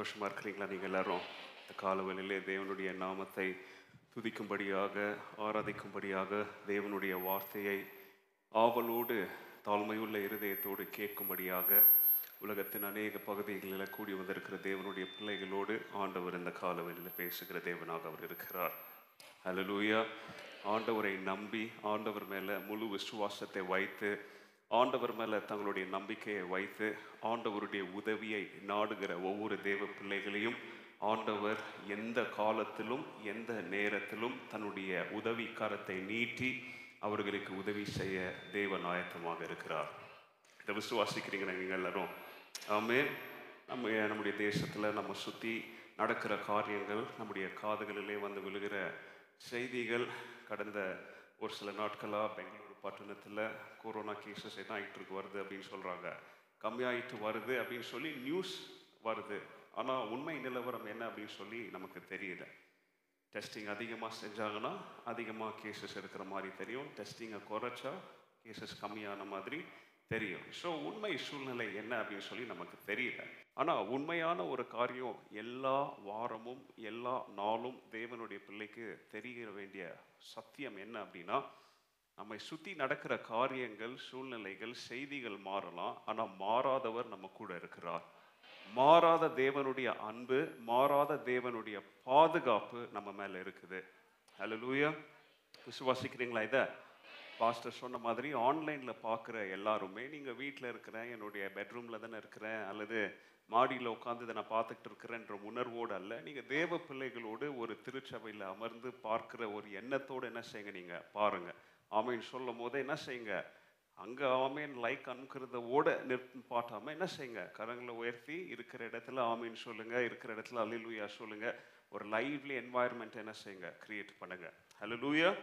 சந்தோஷமாக இருக்கிறீங்களா நீங்கள் எல்லாரும்? இந்த காலவெளியிலே தேவனுடைய நாமத்தை துதிக்கும்படியாக ஆராதிக்கும்படியாக தேவனுடைய வார்த்தையை ஆவலோடு தாழ்மையுள்ள இருதயத்தோடு கேட்கும்படியாக உலகத்தின் அநேக பகுதிகளில் கூடி வந்திருக்கிற தேவனுடைய பிள்ளைகளோடு ஆண்டவர் இந்த காலவெளியில் பேசுகிற தேவனாக அவர் இருக்கிறார். அலலூயா ஆண்டவரை நம்பி ஆண்டவர் மேலே முழு விசுவாசத்தை வைத்து ஆண்டவர் மேலே தங்களுடைய நம்பிக்கையை வைத்து ஆண்டவருடைய உதவியை நாடுகிற ஒவ்வொரு தேவ பிள்ளைகளையும் ஆண்டவர் எந்த காலத்திலும் எந்த நேரத்திலும் தன்னுடைய உதவி கரத்தை நீட்டி அவர்களுக்கு உதவி செய்ய தேவன் ஆயத்தமாக இருக்கிறார். இதை விசுவாசிக்கிறீங்க நீங்கள் எல்லாரும்? ஆமே நம்ம நம்முடைய தேசத்தில் நம்ம சுற்றி நடக்கிற காரியங்கள் நம்முடைய காதுகளிலே வந்து விழுகிற செய்திகள் கடந்த ஒரு சில நாட்களாக பெங்களூர் பட்டணத்தில் கொரோனா கேசஸ் என்ன ஆகிட்டு இருக்கு வருது அப்படின்னு சொல்கிறாங்க கம்மியாயிட்டு வருது அப்படின்னு சொல்லி நியூஸ் வருது. ஆனால் உண்மை நிலவரம் என்ன அப்படின்னு சொல்லி நமக்கு தெரியல. டெஸ்டிங் அதிகமாக செஞ்சாங்கன்னா அதிகமாக கேசஸ் இருக்கிற மாதிரி தெரியும். டெஸ்டிங்கை குறைச்சா கேசஸ் கம்மியான மாதிரி தெரியும். ஸோ உண்மை சூழ்நிலை என்ன அப்படின்னு சொல்லி நமக்கு தெரியல. ஆனால் உண்மையான ஒரு காரியம் எல்லா வாரமும் எல்லா நாளும் தேவனுடைய பிள்ளைக்கு தெரிய வேண்டிய சத்தியம் என்ன அப்படின்னா நம்மை சுற்றி நடக்கிற காரியங்கள் சூழ்நிலைகள் செய்திகள் மாறலாம். ஆனால் மாறாதவர் நம்ம கூட இருக்கிறார். மாறாத தேவனுடைய அன்பு மாறாத தேவனுடைய பாதுகாப்பு நம்ம மேலே இருக்குது. ஹலோ லூயா விசுவாசிக்கிறீங்களா இதை? பாஸ்டர் சொன்ன மாதிரி ஆன்லைனில் பார்க்குற எல்லாருமே நீங்கள் வீட்டில் இருக்கிறேன் என்னுடைய பெட்ரூமில் தானே இருக்கிறேன் அல்லது மாடியில் உட்காந்து இதை நான் பார்த்துக்கிட்டு இருக்கிறேன்ற உணர்வோடு அல்ல. நீங்கள் தேவ பிள்ளைகளோடு ஒரு திருச்சபையில் அமர்ந்து பார்க்குற ஒரு எண்ணத்தோடு என்ன செய்யுங்க நீங்கள் பாருங்கள் ஆமைன்னு சொல்லும் போது என்ன செய்யுங்க? அங்கே ஆமீன் லைக் அனுக்கிறதோட நிறுத்தி பாட்டாமல் என்ன செய்யுங்க? கரங்களை உயர்த்தி இருக்கிற இடத்துல ஆமீன் சொல்லுங்கள் இருக்கிற இடத்துல அலிலூயா சொல்லுங்கள் ஒரு லைவ்லி என்வாயர்மெண்ட் என்ன செய்யுங்க? கிரியேட் பண்ணுங்கள் ஹலோ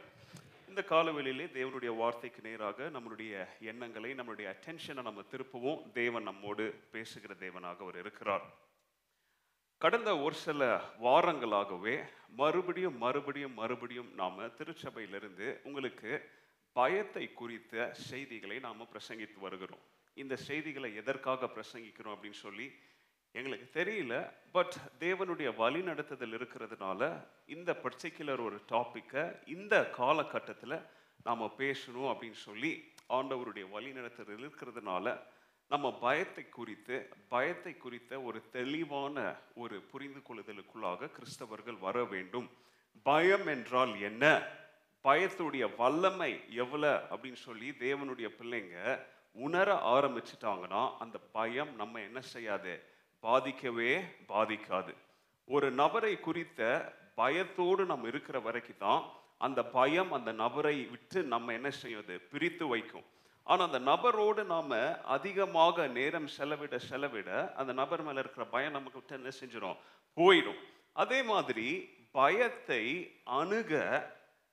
இந்த காலவெளியிலே தேவனுடைய வார்த்தைக்கு நேராக நம்மளுடைய எண்ணங்களை நம்மளுடைய அட்டென்ஷனை நம்ம திருப்பவும். தேவன் நம்மோடு பேசுகிற தேவனாக அவர் இருக்கிறார். கடந்த ஒரு சில வாரங்களாகவே மறுபடியும் மறுபடியும் மறுபடியும் நாம் திருச்சபையிலிருந்து உங்களுக்கு பயத்தை குறித்த செய்திகளை நாம் பிரசங்கித்து வருகிறோம். இந்த செய்திகளை எதற்காக பிரசங்கிக்கிறோம் அப்படின்னு சொல்லி எங்களுக்கு தெரியல. பட் தேவனுடைய வழி நடத்துதல் இருக்கிறதுனால இந்த பர்டிகுலர் ஒரு டாப்பிக்கை இந்த காலகட்டத்தில் நாம் பேசணும் அப்படின்னு சொல்லி ஆண்டவருடைய வழி நடத்துதல் இருக்கிறதுனால நம்ம பயத்தை குறித்து பயத்தை குறித்த ஒரு தெளிவான ஒரு புரிந்து கொள்ளுதலுக்குள்ளாக கிறிஸ்தவர்கள் வர வேண்டும். பயம் என்றால் என்ன? பயத்துடைய வல்லமை எவ்வளோ அப்படின்னு சொல்லி தேவனுடைய பிள்ளைங்க உணர ஆரம்பிச்சிட்டாங்கன்னா அந்த பயம் நம்ம என்ன செய்யாது? பாதிக்கவே பாதிக்காது. ஒரு நபரை குறித்த பயத்தோடு நம்ம இருக்கிற வரைக்கும் தான் அந்த பயம் அந்த நபரை விட்டு நம்ம என்ன செய்யுது பிரித்து வைக்கும். ஆனால் அந்த நபரோடு நாம் அதிகமாக நேரம் செலவிட செலவிட அந்த நபர் மேலே இருக்கிற பயம் நமக்கு என்ன செஞ்சிடும் போயிடும் அதே மாதிரி பயத்தை அணுக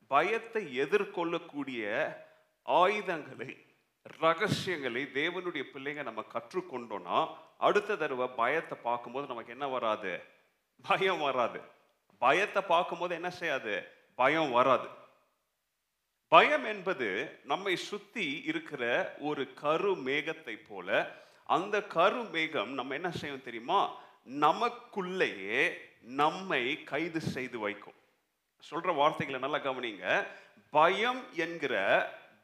பயத்தை எதிர்கொள்ளக்கூடிய ஆயுதங்களை ரகசியங்களை தேவனுடைய பிள்ளைங்க நம்ம கற்றுக்கொண்டோம்னா அடுத்த தடவை பயத்தை பார்க்கும்போது நமக்கு என்ன வராது? பயம் வராது. பயத்தை பார்க்கும்போது என்ன செய்யாது? பயம் வராது. பயம் என்பது நம்மை சுத்தி இருக்கிற ஒரு கரு மேகத்தை போல அந்த கரு மேகம் நம்ம என்ன செய்யும் தெரியுமா? நமக்குள்ளேயே நம்மை கைது செய்து வைக்கும். சொல்ற வார்த்தைகளை நல்லா கவனிங்க. பயம் என்கிற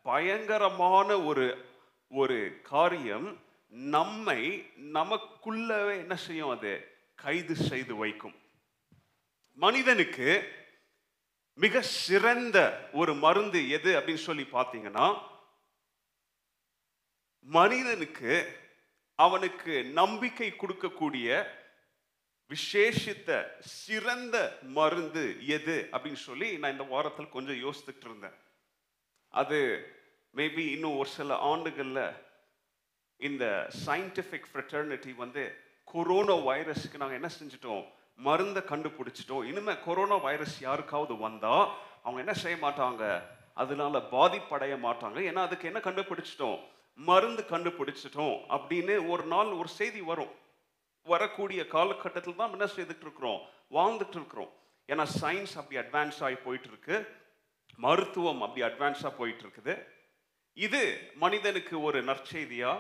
பயங்கரமான ஒரு ஒரு காரியம் நம்மை நமக்குள்ளவே என்ன செய்யும்? அது கைது செய்து வைக்கும். மனிதனுக்கு மிக சிறந்த ஒரு மருந்து எது அப்படின்னு சொல்லி பார்த்தீங்கன்னா மனிதனுக்கு அவனுக்கு நம்பிக்கை கொடுக்கக்கூடிய விசேஷித்த சிறந்த மருந்து எது அப்படின்னு சொல்லி நான் இந்த வாரத்தில் கொஞ்சம் யோசித்துட்டு இருந்தேன். அது மேபி இன்னும் ஒரு சில ஆண்டுகளில் இந்த சயின்டிஃபிக் ஃப்ரெட்டர்னிட்டி வந்து கொரோனா வைரஸ்க்கு நாங்கள் என்ன செஞ்சிட்டோம்? மருந்தை கண்டுபிடிச்சிட்டோம். இனிமேல் கொரோனா வைரஸ் யாருக்காவது வந்தால் அவங்க என்ன செய்ய மாட்டாங்க? அதனால பாதிப்படைய மாட்டாங்க. ஏன்னா அதுக்கு என்ன கண்டுபிடிச்சிட்டோம்? மருந்து கண்டுபிடிச்சிட்டோம் அப்படின்னு ஒரு நாள் ஒரு செய்தி வரும். வரக்கூடிய காலகட்டத்தில் தான் என்ன செய்துட்டு இருக்கிறோம்? வாழ்ந்துட்டு இருக்கிறோம். ஏன்னா சயின்ஸ் அப்படி அட்வான்ஸ் ஆகி போயிட்டு இருக்கு மருத்துவம் அப்படி அட்வான்ஸாக போயிட்டு இருக்குது இது மனிதனுக்கு ஒரு நற்செய்தியா?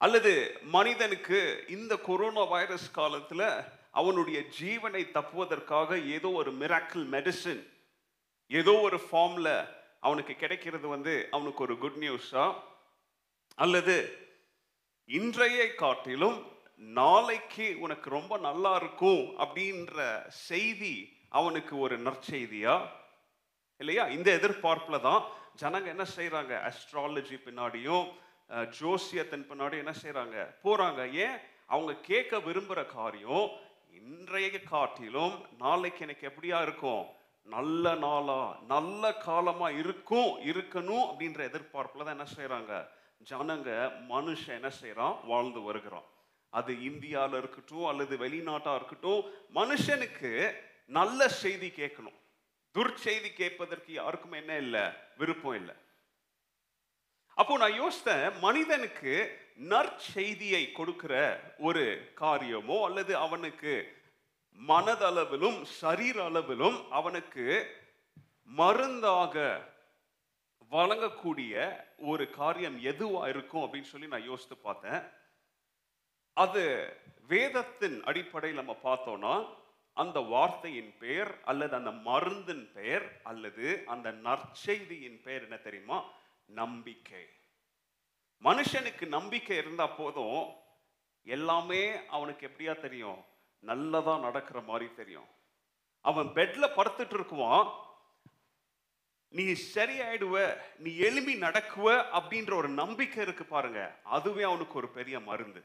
அல்லது மனிதனுக்கு இந்த கொரோனா வைரஸ் காலத்தில் அவனுடைய ஜீவனை தப்புவதற்காக ஏதோ ஒரு மிராக்கிள் மெடிசின் ஏதோ ஒரு ஃபார்மில் அவனுக்கு கிடைக்கிறது வந்து அவனுக்கு ஒரு குட் நியூஸா அல்லது இன்றைய காட்டிலும் நாளைக்கு உனக்கு ரொம்ப நல்லா இருக்கும் அப்படின்ற செய்தி அவனுக்கு ஒரு நற்செய்தியா? இல்லையா? இந்த எதிர்பார்ப்பில் தான் ஜனங்க என்ன செய்கிறாங்க அஸ்ட்ராலஜி பின்னாடியும் ஜோசியத்தின் பின்னாடியும் என்ன செய்கிறாங்க போகிறாங்க ஏன்? அவங்க கேட்க விரும்புகிற காரியம் இன்றைய காட்டிலும் நாளைக்கு எனக்கு எப்படியா இருக்கும்? நல்ல நாளா? நல்ல காலமா இருக்கும் இருக்கணும் அப்படின்ற எதிர்பார்ப்புல தான் என்ன செய்யறாங்க ஜனங்க மனுஷன் என்ன செய்யறான் வாழ்ந்து வருகிறான். அது இந்தியாவில் இருக்கட்டும் அல்லது வெளிநாட்டா இருக்கட்டும் மனுஷனுக்கு நல்ல செய்தி கேட்கணும். துர்ச்செய்தி கேட்பதற்கு யாருக்கும் என்ன இல்லை? விருப்பம் இல்லை. அப்போ நான் யோசித்தேன் மனிதனுக்கு நற்செய்தியை கொடுக்கிற ஒரு காரியமோ அல்லது அவனுக்கு மனதளவிலும் சரீர அளவிலும் அவனுக்கு மருந்தாக வழங்கக்கூடிய ஒரு காரியம் எதுவா இருக்கும் அப்படின்னு சொல்லி நான் யோசித்து பார்த்தேன். அது வேதத்தின் அடிப்படையில் நம்ம பார்த்தோம்னா அந்த வார்த்தையின் பெயர் அல்லது அந்த மருந்தின் பெயர் அல்லது அந்த நற்செய்தியின் பெயர் என்ன தெரியுமா? நம்பிக்கை. மனுஷனுக்கு நம்பிக்கை இருந்தால் போதும். எல்லாமே அவனுக்கு எப்படியா தெரியும்? நல்லதா நடக்கிற மாதிரி தெரியும். அவன் பெட்ல படுத்துட்டு இருக்குவான். நீ சரியாயிடுவ நீ எளிமை நடக்குவ அப்படின்ற ஒரு நம்பிக்கை இருக்கு பாருங்க. அதுவே அவனுக்கு ஒரு பெரிய மருந்து.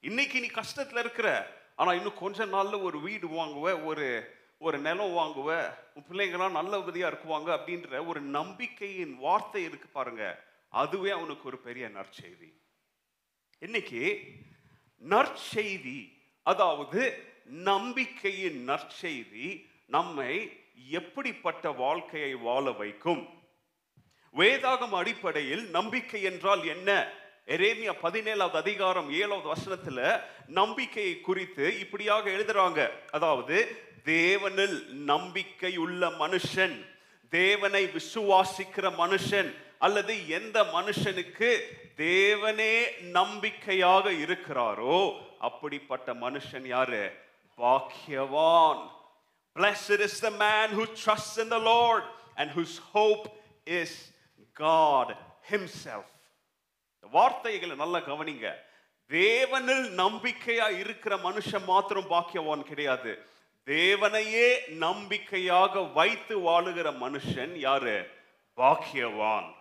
இன்னைக்கு நீ கஷ்டத்துல இருக்கிற ஆனா இன்னும் கொஞ்ச நாள்ல ஒரு வீடு வாங்குவ ஒரு ஒரு நிலம் வாங்குவ உன் பிள்ளைங்களாம் நல்லபடியா இருக்குவாங்க அப்படின்ற ஒரு நம்பிக்கையின் வார்த்தை இருக்கு பாருங்க. அதுவே அவனுக்கு ஒரு பெரிய நற்செய்தி. இன்னைக்கு நற்செய்தி அதாவது நம்பிக்கையின் நற்செய்தி நம்மை எப்படிப்பட்ட வாழ்க்கையை வாழ வைக்கும்? வேதாகம் அடிப்படையில் நம்பிக்கை என்றால் என்ன? எரேமியா பதினேழாவது அதிகாரம் ஏழாவது வசனத்துல நம்பிக்கையை குறித்து இப்படியாக எழுதுறாங்க. அதாவது தேவனில் நம்பிக்கை உள்ள மனுஷன் தேவனை விசுவாசிக்கிற மனுஷன் அல்லது எந்த மனுஷனுக்கு தேவனே நம்பிக்கையாக இருக்கிறாரோ அப்படிப்பட்ட மனுஷன் யாரு? பாக்கியவான். Blessed is the man who trusts in the Lord and whose hope is God Himself. இந்த வார்த்தைகளை நல்லா கவனிங்க. தேவனில் நம்பிக்கையா இருக்கிற மனுஷன் மாத்திரம் பாக்கியவான் கிடையாது. தேவனையே நம்பிக்கையாக வைத்து வாழுகிற மனுஷன் யாரு? பாக்கியவான்.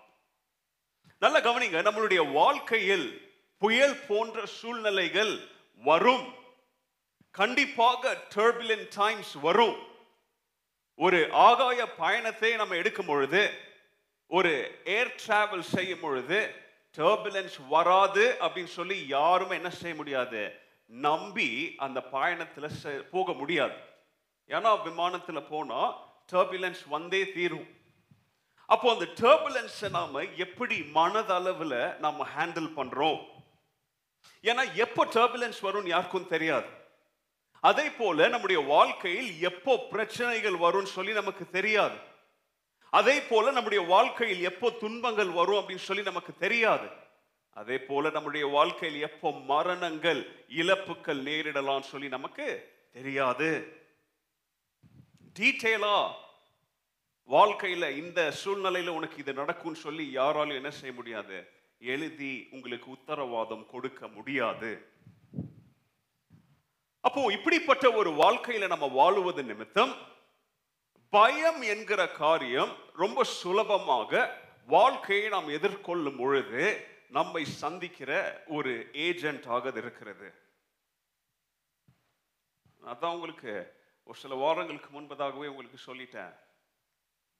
நல்ல கவனிங்க நம்மளுடைய வாழ்க்கையில் புயல் போன்ற சூழ்நிலைகள் வரும். கண்டிப்பாக டர்புலன்ட் டைம்ஸ் வரும். ஒரு ஆகாய பயணத்தை நம்ம எடுக்கும் பொழுது ஒரு ஏர் டிராவல் செய்யும் பொழுது டர்புலன்ஸ் வராது அப்படின்னு சொல்லி யாருமே என்ன செய்ய முடியாது. நம்பி அந்த பயணத்தில் செ- போக முடியாது. ஏன்னா விமானத்தில் போனால் டர்புலன்ஸ் வந்தே தீரும். அப்போ அந்த டர்புலன்ஸை நாம எப்படி மனதளவில் நாம ஹேண்டில் பண்றோம்? ஏன்னா எப்போ டர்புலன்ஸ் வரும்னு யாருக்கும் தெரியாது. அதே போல நம்முடைய வாழ்க்கையில் எப்போ பிரச்சனைகள் வரும்னு சொல்லி நமக்கு தெரியாது. அதே போல நம்முடைய வாழ்க்கையில் எப்போ துன்பங்கள் வரும் அப்படின்னு சொல்லி நமக்கு தெரியாது. அதே போல நம்முடைய வாழ்க்கையில் எப்போ மரணங்கள் இழப்புகள் நேரிடலாம்னு சொல்லி நமக்கு தெரியாது. டீட்டெயிலா வாழ்க்கையில இந்த சூழ்நிலையில உனக்கு இது நடக்கும்னு சொல்லி யாராலும் என்ன செய்ய முடியாது? எழுதி உங்களுக்கு உத்தரவாதம் கொடுக்க முடியாது. அப்போ இப்படிப்பட்ட ஒரு வாழ்க்கையில நம்ம வாழுவது நிமித்தம் பயம் என்கிற காரியம் ரொம்ப சுலபமாக வாழ்க்கையை நாம் எதிர்கொள்ளும் பொழுது நம்மை சந்திக்கிற ஒரு ஏஜென்டாக இருக்கிறது. அதான் உங்களுக்கு ஒரு சில வாரங்களுக்கு முன்பதாகவே உங்களுக்கு சொல்லிட்டேன்.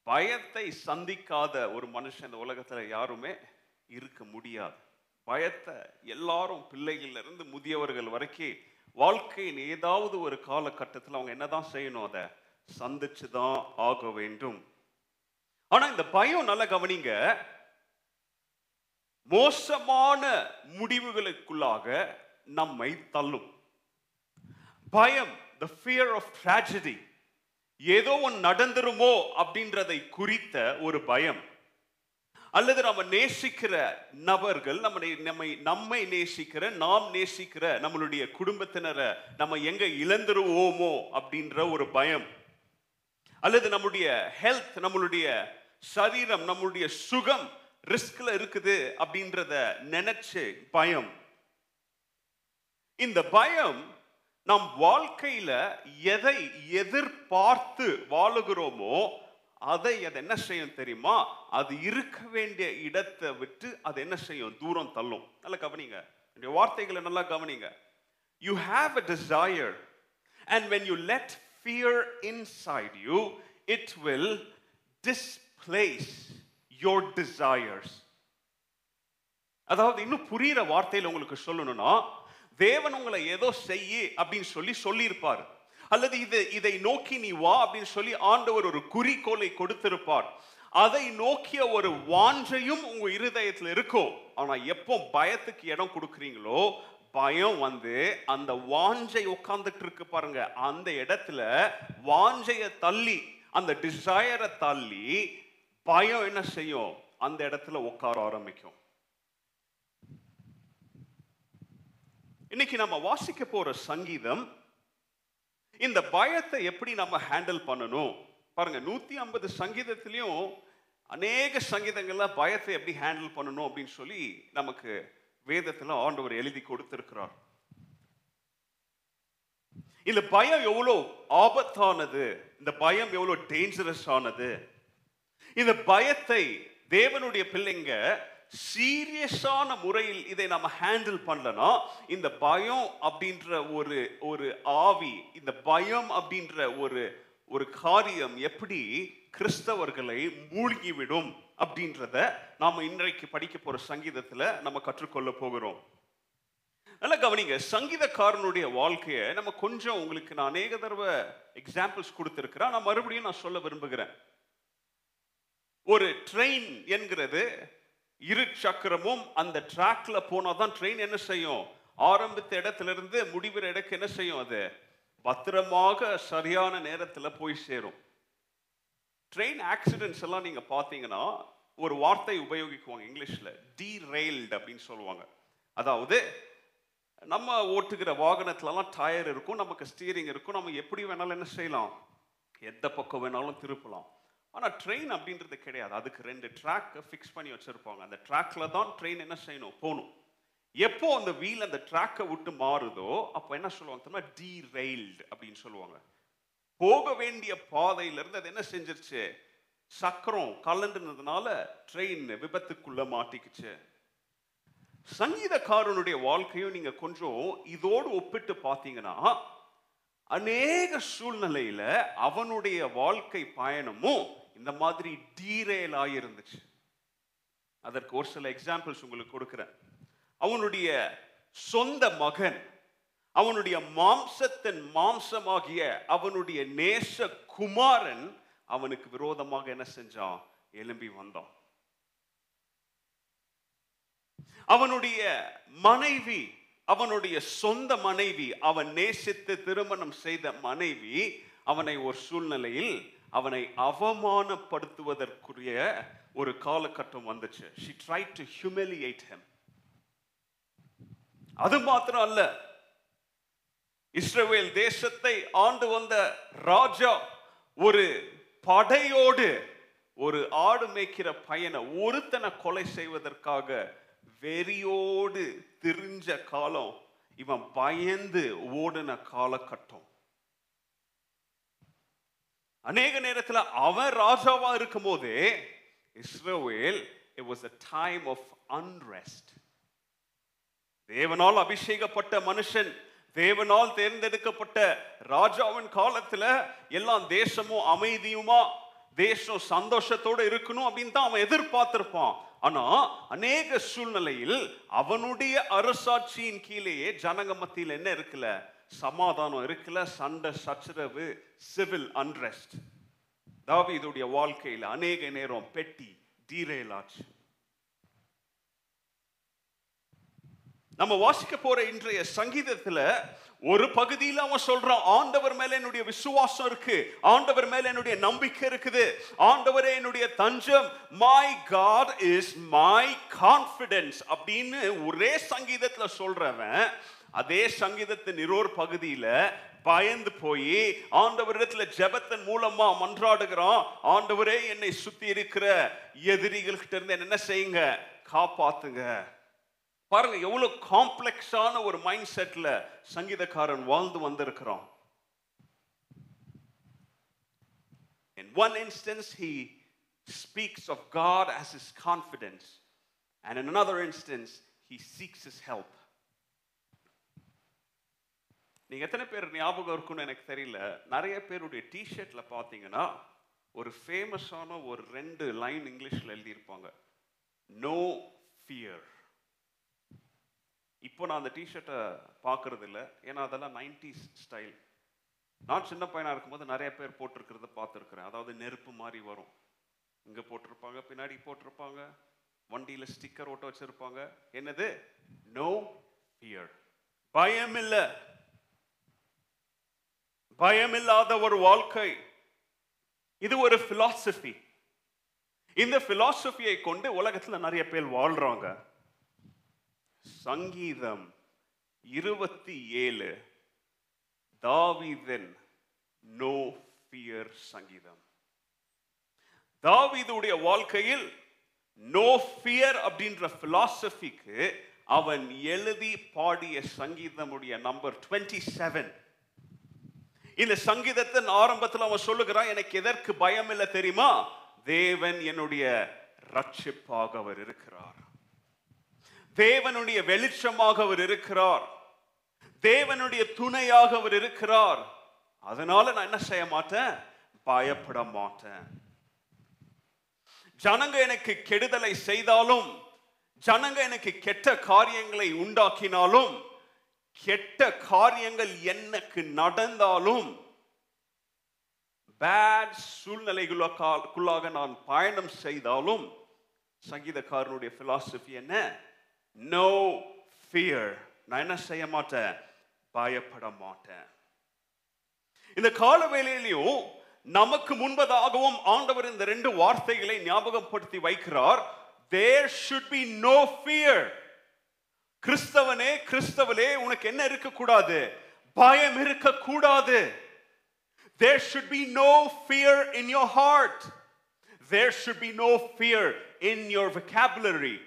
பயத்தை சந்திக்காத ஒரு மனுஷன் இந்த உலகத்தில் யாருமே இருக்க முடியாது. பயத்தை எல்லாரும் பிள்ளைகளிலிருந்து முதியவர்கள் வரைக்கும் வாழ்க்கையின் ஏதாவது ஒரு காலகட்டத்தில் அவங்க என்னதான் செய்யணும்? அதை சந்திச்சு தான் ஆக வேண்டும். ஆனா இந்த பயம் நல்லா கவனிங்க. மோசமான முடிவுகளுக்குள்ளாக நம்மை தள்ளும். பயம் த ஃபியர் ஆஃப் ட்ராஜடி ஏதோ ஒன்று நடந்துருமோ அப்படின்றதை குறித்த ஒரு பயம். அல்லது நம்ம நேசிக்கிற நபர்கள் நம்ம நம்மை நம்மை நேசிக்கிற நாம் நேசிக்கிற நம்மளுடைய குடும்பத்தினரை நம்ம எங்க இழந்துருவோமோ அப்படின்ற ஒரு பயம். அல்லது நம்முடைய ஹெல்த் நம்மளுடைய சரீரம் நம்மளுடைய சுகம் ரிஸ்க்ல இருக்குது அப்படின்றத நினைச்சு பயம். இந்த பயம் நம் வாழ்க்கையில எதை எதிர்பார்த்து வாழுகிறோமோ அதை அது என்ன செய்யும் தெரியுமா? அது இருக்க வேண்டிய இடத்தை விட்டு அது என்ன செய்யும்? தூரம் தள்ளும். நல்லா கவனிங்க. என்னுடைய வார்த்தைகளை நல்லா கவனிங்க. You have a desire and when you let fear inside you it will displace your desires அதாவது இன்னும் புரியிற வார்த்தையில் உங்களுக்கு சொல்லணும்னா தேவன் உங்களை ஏதோ செய்ய அப்படின்னு சொல்லி சொல்லியிருப்பார். அல்லது இது இதை நோக்கி நீ வா அப்படின்னு சொல்லி ஆண்டவர் ஒரு குறிக்கோளை கொடுத்திருப்பார். அதை நோக்கிய ஒரு வாஞ்சையும் உங்க இருதயத்தில் இருக்கும் ஆனா எப்போ பயத்துக்கு இடம் கொடுக்குறீங்களோ பயம் வந்து அந்த வாஞ்சை உட்கார்ந்துட்டு இருக்கு பாருங்க. அந்த இடத்துல வாஞ்சையை தள்ளி அந்த டிசையரை தள்ளி பயம் என்ன செய்யும்? அந்த இடத்துல உட்கார ஆரம்பிக்கும். இன்னைக்கு நம்ம வாசிக்க போற சங்கீதம் இந்த பயத்தை எப்படி நம்ம ஹேண்டில் பண்ணணும்? பாருங்க நூத்தி ஐம்பது சங்கீதத்திலையும் அநேக சங்கீதங்கள்ல பயத்தை எப்படி ஹேண்டில் பண்ணணும் அப்படின்னு சொல்லி நமக்கு வேதத்துல ஆண்டவர் எழுதி கொடுத்திருக்கிறார். இந்த பயம் எவ்வளோ ஆபத்தானது? இந்த பயம் எவ்வளோ டேஞ்சரஸ் ஆனது? இந்த பயத்தை தேவனுடைய பிள்ளைங்க சீரியஸான முறையில் இதை நம்ம ஹேண்டில் பண்ணலனா இந்த பயம் அப்படின்ற ஒரு ஒரு ஆவி இந்த பயம் அப்படின்ற ஒரு ஒரு காரியம் எப்படி கிறிஸ்தவர்களை மூழ்கிவிடும் அப்படின்றத நாம் இன்றைக்கு படிக்க போற சங்கீதத்தில் நம்ம கற்றுக்கொள்ள போகிறோம். நல்லா கவனிங்க சங்கீதக்காரனுடைய வாழ்க்கையை நம்ம கொஞ்சம் உங்களுக்கு நான் அநேக தடவை எக்ஸாம்பிள்ஸ் கொடுத்துருக்கிறேன். நான் மறுபடியும் நான் சொல்ல விரும்புகிறேன். ஒரு ட்ரெயின் என்கிறது இரு சக்கரமும் அந்த ட்ராக்ல போனாதான் ட்ரெயின் என்ன செய்யும்? ஆரம்பித்த இடத்துல இருந்து முடிவுற இடக்கு என்ன செய்யும் அது? பத்திரமாக சரியான நேரத்தில் போய் சேரும். ட்ரெயின் ஆக்சிடென்ட்ஸ் எல்லாம் நீங்கள் பார்த்தீங்கன்னா ஒரு வார்த்தை உபயோகிக்குவாங்க இங்கிலீஷில் டீரெயில்டு அப்படின்னு சொல்லுவாங்க. அதாவது நம்ம ஓட்டுகிற வாகனத்துலலாம் டயர் இருக்கும் நமக்கு ஸ்டீரிங் இருக்கும் நம்ம எப்படி வேணாலும் என்ன செய்யலாம்? எந்த பக்கம் வேணாலும் திருப்பலாம். ஆனால் ட்ரெயின் அப்படின்றது கிடையாது. அதுக்கு ரெண்டு ட்ராக்கை ஃபிக்ஸ் பண்ணி வச்சுருப்பாங்க. அந்த ட்ராக்ல தான் ட்ரெயின் என்ன செய்யணும்? போகணும். எப்போ அந்த வீல் அந்த ட்ராக்கை விட்டு மாறுதோ அப்போ என்ன சொல்லுவாங்க தெரியுமா? டீரெயில்டு அப்படின்னு சொல்லுவாங்க. போக வேண்டிய பாதையிலிருந்து அது என்ன செஞ்சிருச்சு? சக்கரம் கலண்டுனதுனால ட்ரெயின் விபத்துக்குள்ள மாட்டிக்குச்சு. சங்கீதக்காரனுடைய வாழ்க்கையும் நீங்க கொஞ்சம் இதோடு ஒப்பிட்டு பார்த்தீங்கன்னா அநேக சூழ்நிலையில அவனுடைய வாழ்க்கை பயணமும் இந்த மாதிரி டீரேல் ஆகியிருந்துச்சு அதற்கு ஒரு சில எக்ஸாம்பிள்ஸ் உங்களுக்கு கொடுக்குறேன். அவனுடைய சொந்த மகன் அவனுடைய மாம்சத்தின் மாம்சமாகிய அவனுடைய நேச குமாரன் அவனுக்கு விரோதமாக என்ன செஞ்சான்? எழும்பி வந்தான். அவனுடைய மனைவி அவனுடைய சொந்த மனைவி அவன் நேசித்து திருமணம் செய்த மனைவி அவனை ஒரு சூழ்நிலையில் அவனை அவமானப்படுத்துவதற்குரிய ஒரு காலகட்டம் வந்துச்சு. She try to humiliate him அது மாத்திரம் அல்ல இஸ்ரேல் தேசத்தை ஆண்டு வந்த ராஜா ஒரு படையோடு ஒரு ஆடு மேய்க்கிற பையனை ஒருத்தனை கொலை செய்வதற்காக வெறியோடு திரிஞ்ச காலம் இவன் பயந்து ஓடின காலகட்டம். அநேக நேரத்தில் அவன் ராஜாவா இருக்கும் போதே Israel it was a time of unrest தேவனால் அபிஷேகப்பட்ட மனுஷன் தேவனால் தேர்ந்தெடுக்கப்பட்ட ராஜாவின் காலத்துல எல்லாம் தேசமும் அமைதியுமா தேசம் சந்தோஷத்தோடு இருக்கணும் அப்படின்னு தான் அவன் எதிர்பார்த்திருப்பான். ஆனா அநேக சூழ்நிலையில் அவனுடைய அரசாட்சியின் கீழேயே ஜனங்க மத்தியில் என்ன இருக்குல்ல? சமாதானம் இருக்குல்ல சண்டை சச்சரவு சிவில் அன்ரெஸ்ட் தாவீதுடைய வாழ்க்கையில் அநேக நேரம் பெட்டி டீரேல் ஆச்சு. நம்ம வாசிக்க போற இன்றைய சங்கீதத்துல ஒரு பகுதியில் அவன் சொல்றான் ஆண்டவர் மேல என்னுடைய விசுவாசம் இருக்கு ஆண்டவர் மேல என்னுடைய நம்பிக்கை இருக்குது ஆண்டவரே என்னுடைய தஞ்சம் my God is my confidence அப்படின்னு ஒரே சங்கீதத்துல சொல்றவன் அதே சங்கீதத்தின் நிரோர் பகுதியில பயந்து போய் ஆண்டவரிடத்துல ஜெபத்தின் மூலமா மன்றாடுகிறோம். ஆண்டவரே என்னை சுத்தி இருக்கிற எதிரிகள்கிட்ட இருந்து என்ன செய்யுங்க? காப்பாத்துங்க. பாருங்க எவ்வளவு காம்ப்ளெக்ஸான ஒரு மைண்ட் செட்ல சங்கீதக்காரன் வாழ்ந்து வந்திருக்கிறோம் In one instance, he speaks of God as his confidence, and in another instance, he seeks his help. நீங்கள் எத்தனை பேர் ஞாபகம் இருக்குன்னு எனக்கு தெரியல. நிறைய பேருடைய டிஷர்ட்டில் பார்த்தீங்கன்னா ஒரு ஃபேமஸான ஒரு ரெண்டு லைன் இங்கிலீஷில் எழுதியிருப்பாங்க. நோ ஃபியர் இப்போ நான் அந்த டிஷர்ட்டை பார்க்கறது இல்லை ஏன்னா அதெல்லாம் நைன்டிஸ் ஸ்டைல் நான் சின்ன பையனாக இருக்கும்போது நிறைய பேர் போட்டிருக்கிறத பார்த்துருக்குறேன். அதாவது நெருப்பு மாதிரி வரும். இங்கே போட்டிருப்பாங்க பின்னாடி போட்டிருப்பாங்க. வண்டியில் ஸ்டிக்கர் ஓட்ட வச்சுருப்பாங்க. என்னது? நோ ஃபியர் பயம் இல்லை பயமில்லாத ஒரு வாழ்க்கை. இது ஒரு பிலாசபி இந்த பிலாசபியை கொண்டு உலகத்தில் நிறைய பேர் வாழ்றாங்க. சங்கீதம் இருபத்தி ஏழு தாவிதன் நோ ஃபியர் சங்கீதம். தாவிதுடைய வாழ்க்கையில் நோ ஃபியர் அப்படின்ற பிலாசபிக்கு அவன் எழுதி பாடிய சங்கீதமுடைய நம்பர் டுவெண்ட்டி செவன் இந்த சங்கீதத்தின் ஆரம்பத்தில் அவன் சொல்லுகிறான் எனக்கு எதற்கு பயம் இல்லை தெரியுமா? தேவன் என்னுடைய ரட்சிப்பாக அவர் இருக்கிறார். தேவனுடைய வெளிச்சமாக அவர் இருக்கிறார். தேவனுடைய துணையாக அவர் இருக்கிறார். அதனால நான் என்ன செய்ய மாட்டேன்? பயப்பட மாட்டேன். ஜனங்க எனக்கு கெடுதலை செய்தாலும் ஜனங்க எனக்கு கெட்ட காரியங்களை உண்டாக்கினாலும் கெட்ட காரியங்கள் எனக்கு நடந்தாலும் பேட் சூழ்நிலைகளுக்குள்ளாக நான் பயணம் செய்தாலும் சங்கீதக்காரனுடைய பிலாசபி என்ன? நோ ஃபியர் நான் என்ன செய்ய மாட்டேன்? பயப்பட மாட்டேன். இந்த கால வேலையிலையும் நமக்கு முன்பதாகவும் ஆண்டவர் இந்த ரெண்டு வார்த்தைகளை ஞாபகப்படுத்தி வைக்கிறார். There should be no fear கிறிஸ்தவனே கிறிஸ்தவனே உனக்கு என்ன இருக்கக்கூடாது? பயம் இருக்கக்கூடாது. There should be no fear in your heart there should be no fear in your vocabulary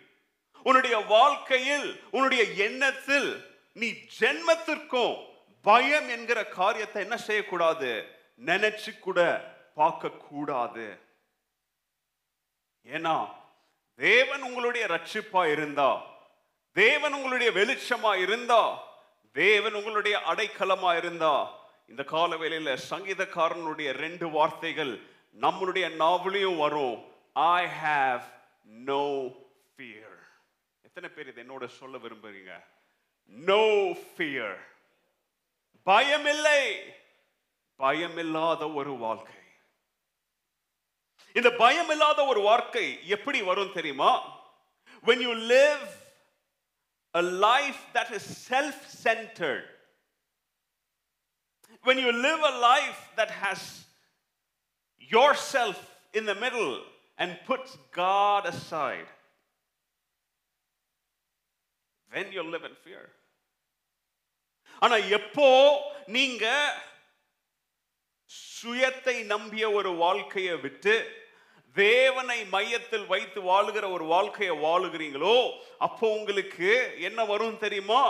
உன்னுடைய வாழ்க்கையில் உன்னுடைய எண்ணத்தில் நீ ஜென்மத்திற்கும் பயம் என்கிற காரியத்தை என்ன செய்யக்கூடாது? நினைச்சு கூட பார்க்க கூடாது ஏன்னா தேவன் உங்களுடைய ரட்சிப்பா இருந்தா தேவன் உங்களுடைய வெளிச்சமா இருந்தா தேவன் உங்களுடைய அடைக்கலமா இருந்தா இந்த கால வேலையில சங்கீதக்காரனுடைய ரெண்டு வார்த்தைகள் நம்மளுடைய நாவலையும் வரும். ஐ ஹாவ் நோ ஃபியர் எத்தனை பேர் இது என்னோட சொல்ல விரும்புறீங்க? நோ ஃபியர் பயமில்லை. பயமில்லாத ஒரு வாழ்க்கை. இந்த பயமில்லாத ஒரு வாழ்க்கை எப்படி வரும் தெரியுமா? When you live a life that is self-centered when you live a life that has yourself in the middle and puts God aside, then you'll live in fear. ஆனா எப்போ நீங்க சுயத்தை நம்பிய ஒரு வாழ்க்கையை விட்டு தேவனை மையத்தில் வைத்து வாழுகிற ஒரு வாழ்க்கையை வாழுகிறீங்களோ அப்போ உங்களுக்கு என்ன வரும் தெரியுமா?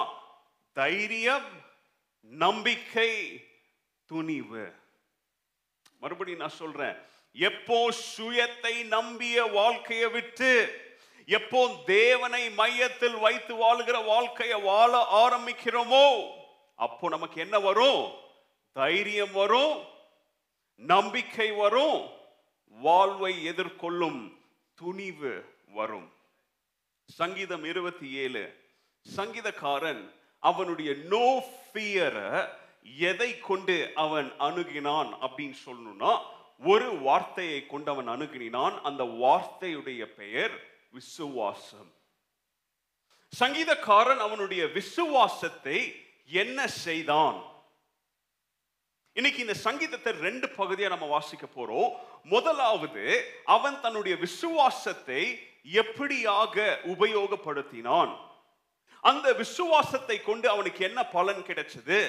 தைரியம் நம்பிக்கை துணிவு. மறுபடியும் நான் சொல்றேன். எப்போ சுயத்தை நம்பிய வாழ்க்கையை விட்டு எப்போ தேவனை மையத்தில் வைத்து வாழுகிற வாழ்க்கையை வாழ ஆரம்பிக்கிறோமோ அப்போ நமக்கு என்ன வரும்? தைரியம் வரும் நம்பிக்கை வரும் வாழ்வை எதிர்கொள்ளும் துணிவு வரும். சங்கீதம் இருபத்தி ஏழு சங்கீதக்காரன் அவனுடைய நோ ஃபியரை எதை கொண்டு அவன் அணுகினான் அப்படின்னு சொல்லணும்னா ஒரு வார்த்தையை கொண்டு அவன் அணுகினான். அந்த வார்த்தையுடைய பெயர் விசுவாசம். சங்கீதக்காரன் அவனுடைய விசுவாசத்தை என்ன செய்தான்? இன்னைக்கு இந்த சங்கீதத்தை ரெண்டு பகுதியாக நம்ம வாசிக்க போறோம். முதலாவது அவன் தன்னுடைய விசுவாசத்தை எப்படியாக உபயோகப்படுத்தினான்? அந்த விசுவாசத்தை கொண்டு அவனுக்கு என்ன பலன் கிடைச்சது?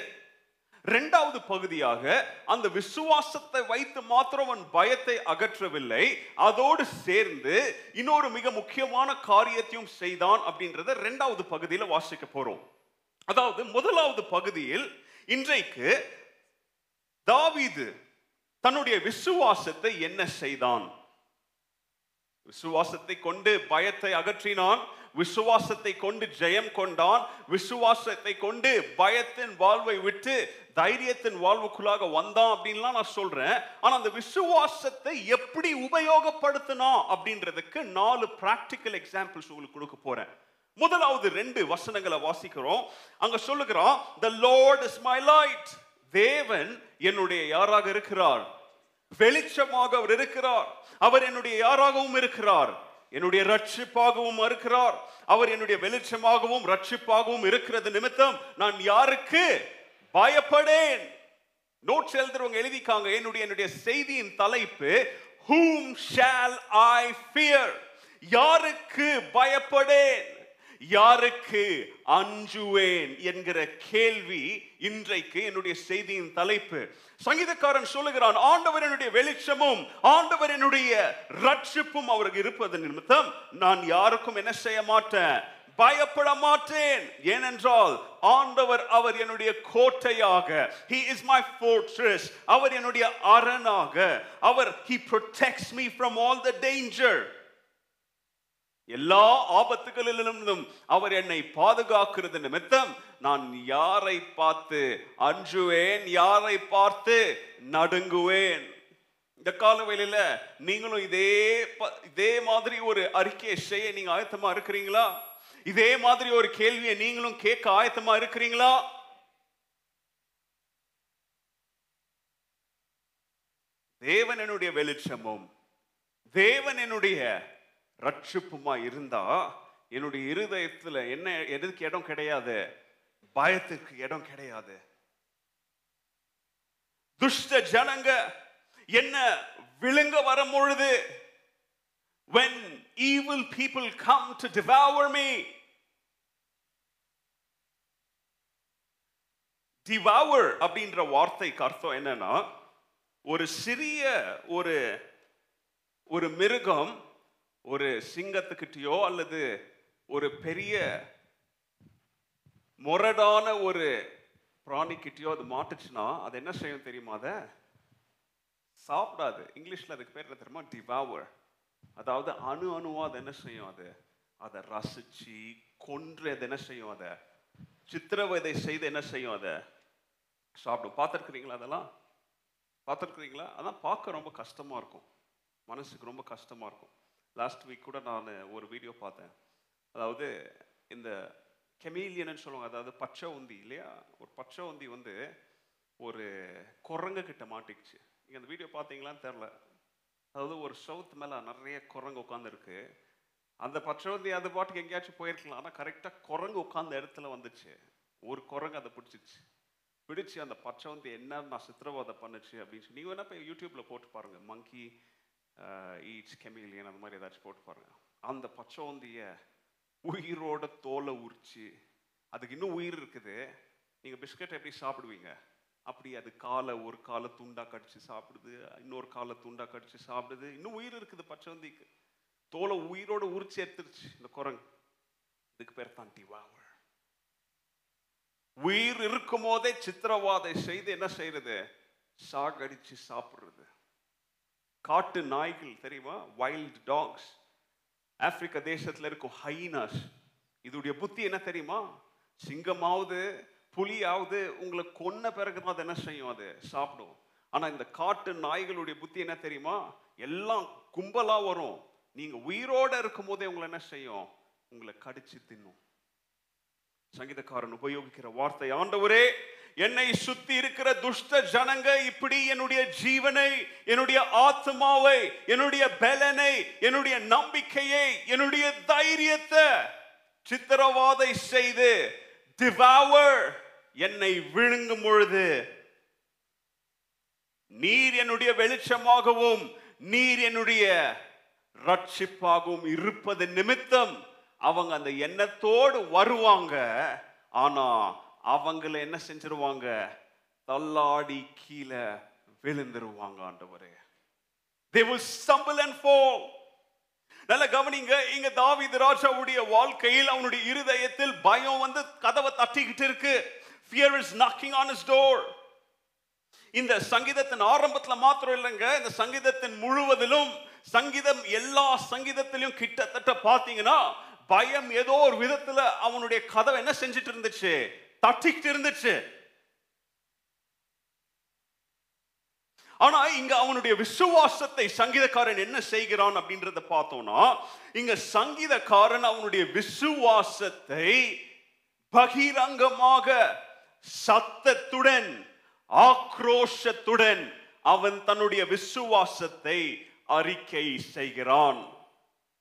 ரெண்டாவது பகுதியாக அந்த விசுவாசத்தை வைத்து மாத்திரம் அவன் பயத்தை அகற்றவில்லை. அதோடு சேர்ந்து இன்னொரு மிக முக்கியமான காரியத்தையும் செய்தான் அப்படின்றத ரெண்டாவது பகுதியில் வாசிக்க போறோம். அதாவது முதலாவது பகுதியில் இன்றைக்கு தாவீது தன்னுடைய விசுவாசத்தை என்ன செய்தான்? விசுவாசத்தை கொண்டு பயத்தை அகற்றினான் விசுவாசத்தை கொண்டு ஜெயம் கொண்டான் விசுவாசத்தை கொண்டு பயத்தின் வாழ்வை விட்டு தைரியத்தின் வாழ்வுக்குள்ளாக வந்தான் அப்படின்லாம் நான் சொல்றேன். ஆனா அந்த விசுவாசத்தை எப்படி உபயோகப்படுத்தினா அப்படின்றதுக்கு நாலு பிராக்டிக்கல் எக்ஸாம்பிள்ஸ் உங்களுக்கு கொடுக்க போறேன். முதலாவது ரெண்டு வசனங்களை வாசிக்கிறோம். அங்க சொல்லுகிறான் the Lord is my light தேவன் என்னுடைய யாராக இருக்கிறார்? வெளிச்சமாக அவர் இருக்கிறார். அவர் என்னுடைய யாராகவும் இருக்கிறார்? என்னுடைய ரட்சிப்பாகவும் இருக்கிறார். அவர் என்னுடைய வெளிச்சமாகவும் ரட்சிப்பாகவும் இருக்கிறது நிமித்தம் நான் யாருக்கு? பயப்படேன். நோட்ஸ் எழுதுறவங்க எழுதிக்காங்க. என்னுடைய என்னுடைய செய்தியின் தலைப்பு ஹூம் ஷால் ஐ ஃபியர் யாருக்கு பயப்படேன்? யாருக்கு அஞ்சுவேன் என்கிற கேள்வி இன்றைக்கு என்னுடைய செய்தியின் தலைப்பு. சங்கீதக்காரன் சொல்லுகிறான் ஆண்டவர் என்னுடைய வெளிச்சமும் ஆண்டவர் என்னுடைய ரட்சிப்பும் அவருக்கு இருப்பது நிமித்தம் நான் யாருக்கும் என்ன செய்ய மாட்டேன்? பயப்பட மாட்டேன். ஏனென்றால் ஆண்டவர் அவர் என்னுடைய கோட்டையாக he is my fortress. அவர் என்னுடைய அரணாக அவர் he protects me from all the danger. எல்லா ஆபத்துகளிலிருந்தும் அவர் என்னை பாதுகாக்கிறது நிமித்தம் நான் யாரை பார்த்து அஞ்சுவேன் யாரை பார்த்து நடுங்குவேன்? இந்த காலவேளையில நீங்களும் இதே இதே மாதிரி ஒரு அறிக்கையை செய்ய நீங்க ஆயத்தமா இருக்கிறீங்களா? இதே மாதிரி ஒரு கேள்வியை நீங்களும் கேட்க ஆயத்தமா இருக்கிறீங்களா? தேவன் என்னுடைய வெளிச்சமும் தேவன் என்னுடைய ரட்சிப்புமா இருந்தா என்னுடைய இருதயத்துல என்ன எதுக்கு இடம் கிடையாது? பயத்துக்கு இடம் கிடையாது. துஷ்ட ஜனங்க என்ன விழுங்க வரும் பொழுது when evil people come to devour me devour அப்படின்ற வார்த்தைக்கு அர்த்தம் என்னன்னா ஒரு சிறிய ஒரு ஒரு மிருகம் ஒரு சிங்கத்துக்கிட்டயோ அல்லது ஒரு பெரிய முரடான ஒரு பிராணிக்கிட்டயோ அது மாட்டுச்சுன்னா அது என்ன செய்யும் தெரியுமா அதை? சாப்பிடாது. இங்கிலீஷில் அதுக்கு பேர் என்ன தெரியுமா? டிவாவர் அதாவது அணு அணுவாக அது என்ன செய்யும் அது? அதை ரசிச்சு கொன்று அது என்ன செய்யும் அதை? சித்திரவதை செய்து என்ன செய்யும் அதை? சாப்பிடும். பார்த்துருக்குறீங்களா அதெல்லாம்? பார்த்துருக்குறீங்களா? அதான் பார்க்க ரொம்ப கஷ்டமாக இருக்கும். மனசுக்கு ரொம்ப கஷ்டமாக இருக்கும். லாஸ்ட் வீக் கூட நான் ஒரு வீடியோ பார்த்தேன். அதாவது இந்த கெமீலியன்னு சொல்லுவாங்க அதாவது பச்சை உந்தி இல்லையா? ஒரு பச்சை உந்தி வந்து ஒரு குரங்கு கிட்ட மாட்டிக்கிச்சு. நீங்கள் அந்த வீடியோ பார்த்தீங்களான்னு தெரில அதாவது ஒரு சவுத் மேலே நிறைய குரங்கு உட்காந்துருக்கு அந்த பச்சை உந்தி அது பாட்டுக்கு எங்கேயாச்சும் போயிருக்கலாம். ஆனால் கரெக்டாக குரங்கு உட்காந்த இடத்துல வந்துச்சு. ஒரு குரங்கு அதை பிடிச்சிச்சு. பிடிச்சு அந்த பச்சை வந்து என்ன நான் சித்திரவதை பண்ணுச்சு? அப்படின்னு சொல்லி நீங்கள் வேணா போய் யூடியூப்பில் போட்டு பாருங்கள் மங்கி ஈட்ஸ் கெமிலியன் அந்த மாதிரி ஏதாச்சும் போட்டு பாருங்க. அந்த பச்சோந்திய உயிரோட தோலை உரிச்சு அதுக்கு இன்னும் உயிர் இருக்குது. நீங்கள் பிஸ்கட் எப்படி சாப்பிடுவீங்க? அப்படி அது காலை ஒரு காலை துண்டா கடிச்சு சாப்பிடுது இன்னொரு காலை துண்டா கடிச்சு சாப்பிடுது. இன்னும் உயிர் இருக்குது பச்சவந்திக்கு தோலை உயிரோட உரிச்சு எடுத்துருச்சு இந்த குரங்கு. இதுக்கு பேர் தான் டிவாவர் உயிர் இருக்கும் போதே சித்திரவாதை செய்து என்ன செய்யறது சாகடிச்சு சாப்பிடுறது. காட்டு நாய்கள் தெரியுமா? வைல்ட் டாக்ஸ் ஆப்பிரிக்க தேசத்தில் இருக்கும் ஹைனாஸ் இதோடைய புத்தி என்ன தெரியுமா? சிங்கமாவது புலியாவது உங்களை கொன்ன பிறகு தான் அது என்ன செய்யும் அது? சாப்பிடும். ஆனால் இந்த காட்டு நாய்களுடைய புத்தி என்ன தெரியுமா? எல்லாம் கும்பலாக வரும். நீங்கள் உயிரோட இருக்கும் போதே உங்களை என்ன செய்யும்? உங்களை கடிச்சு தின்னும். சங்கீதக்காரன் உபயோகிக்கிற வார்த்தை ஆண்டவரே என்னை சுத்தி இருக்கிற துஷ்ட ஜனங்க இப்படி என்னுடைய ஜீவனை என்னுடைய ஆத்மாவை என்னுடைய பலனை என்னுடைய நம்பிக்கையை என்னுடைய தைரியத்தை சித்திரவாதை செய்து திவாவர் என்னை விழுங்கும் பொழுது நீர் என்னுடைய வெளிச்சமாகவும் நீர் என்னுடைய ரட்சிப்பாகவும் இருப்பது நிமித்தம் அவங்க அந்த எண்ணத்தோடு வருவாங்க. ஆனா அவங்கள என்ன செஞ்சிருவாங்க? தள்ளாடி கீழே விழுந்துருவாங்க ஆண்டவரே. They will stumble and fall. நல்ல கவனிங்க இங்க தாவீது ராஜாவுடைய வாழ்க்கையில் அவனுடைய இருதயத்தில் பயம் வந்து கதவை தட்டிக்கிட்டு இருக்கு. Fear is knocking on his door. இந்த சங்கீதத்தின் ஆரம்பத்தில் மாத்திரம் இல்லைங்க இந்த சங்கீதத்தின் முழுவதிலும் சங்கீதம் எல்லா சங்கீதத்திலையும் கிட்டத்தட்ட பார்த்தீங்கன்னா பயம் ஏதோ ஒரு விதத்துல அவனுடைய கதவை என்ன செஞ்சுட்டு இருந்துச்சு? தட்டிக்கிட்டு இருந்துச்சு. ஆனா இங்க அவனுடைய விசுவாசத்தை சங்கீதக்காரன் என்ன செய்கிறான் அப்படின்றத பார்த்தோம்னா இங்க சங்கீதக்காரன் அவனுடைய விசுவாசத்தை பகிரங்கமாக சத்தத்துடன் ஆக்ரோஷத்துடன் அவன் தன்னுடைய விசுவாசத்தை அறிக்கை செய்கிறான்.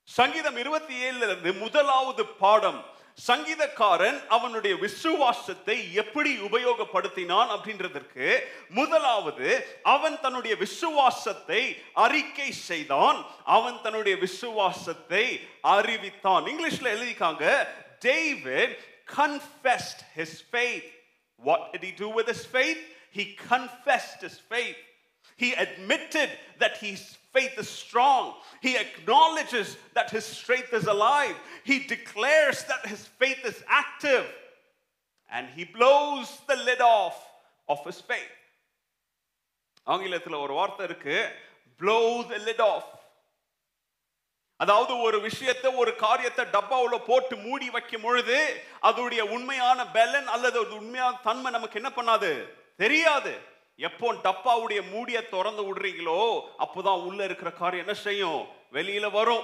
சங்கீதம் இருபத்தி ஏழுல இருந்து முதலாவது பாடம் சங்கீதக்காரன் அவனுடைய விசுவாசத்தை எப்படி உபயோகப்படுத்தினான் அப்படின்றதற்கு முதலாவது அவன் தன்னுடைய விசுவாசத்தை அறிக்கை செய்தான். அவன் தன்னுடைய விசுவாசத்தை அறிவித்தான். இங்கிலீஷ்ல எழுதிக்காங்க David confessed his faith. What did he do with his faith? He confessed his faith. He admitted that his faith is strong. He acknowledges that his strength is alive. He declares that his faith is active. And he blows the lid off of his faith. ஆங்கிலத்தில் ஒரு வார்த்தை இருக்கு blow the lid off அதாவது ஒரு விஷயத்தை ஒரு காரியத்தை டப்பாவில் போட்டு மூடி வைக்கும் பொழுது அதோடைய உண்மையான பலன் அல்லது உண்மையான தன்மை நமக்கு என்ன பண்ணாது தெரியாது எப்போ டப்பாவுடைய மூடிய திறந்து விடுறீங்களோ அப்போதான் உள்ள இருக்கிற காரியம் என்ன செய்யும்? வெளியில வரும்.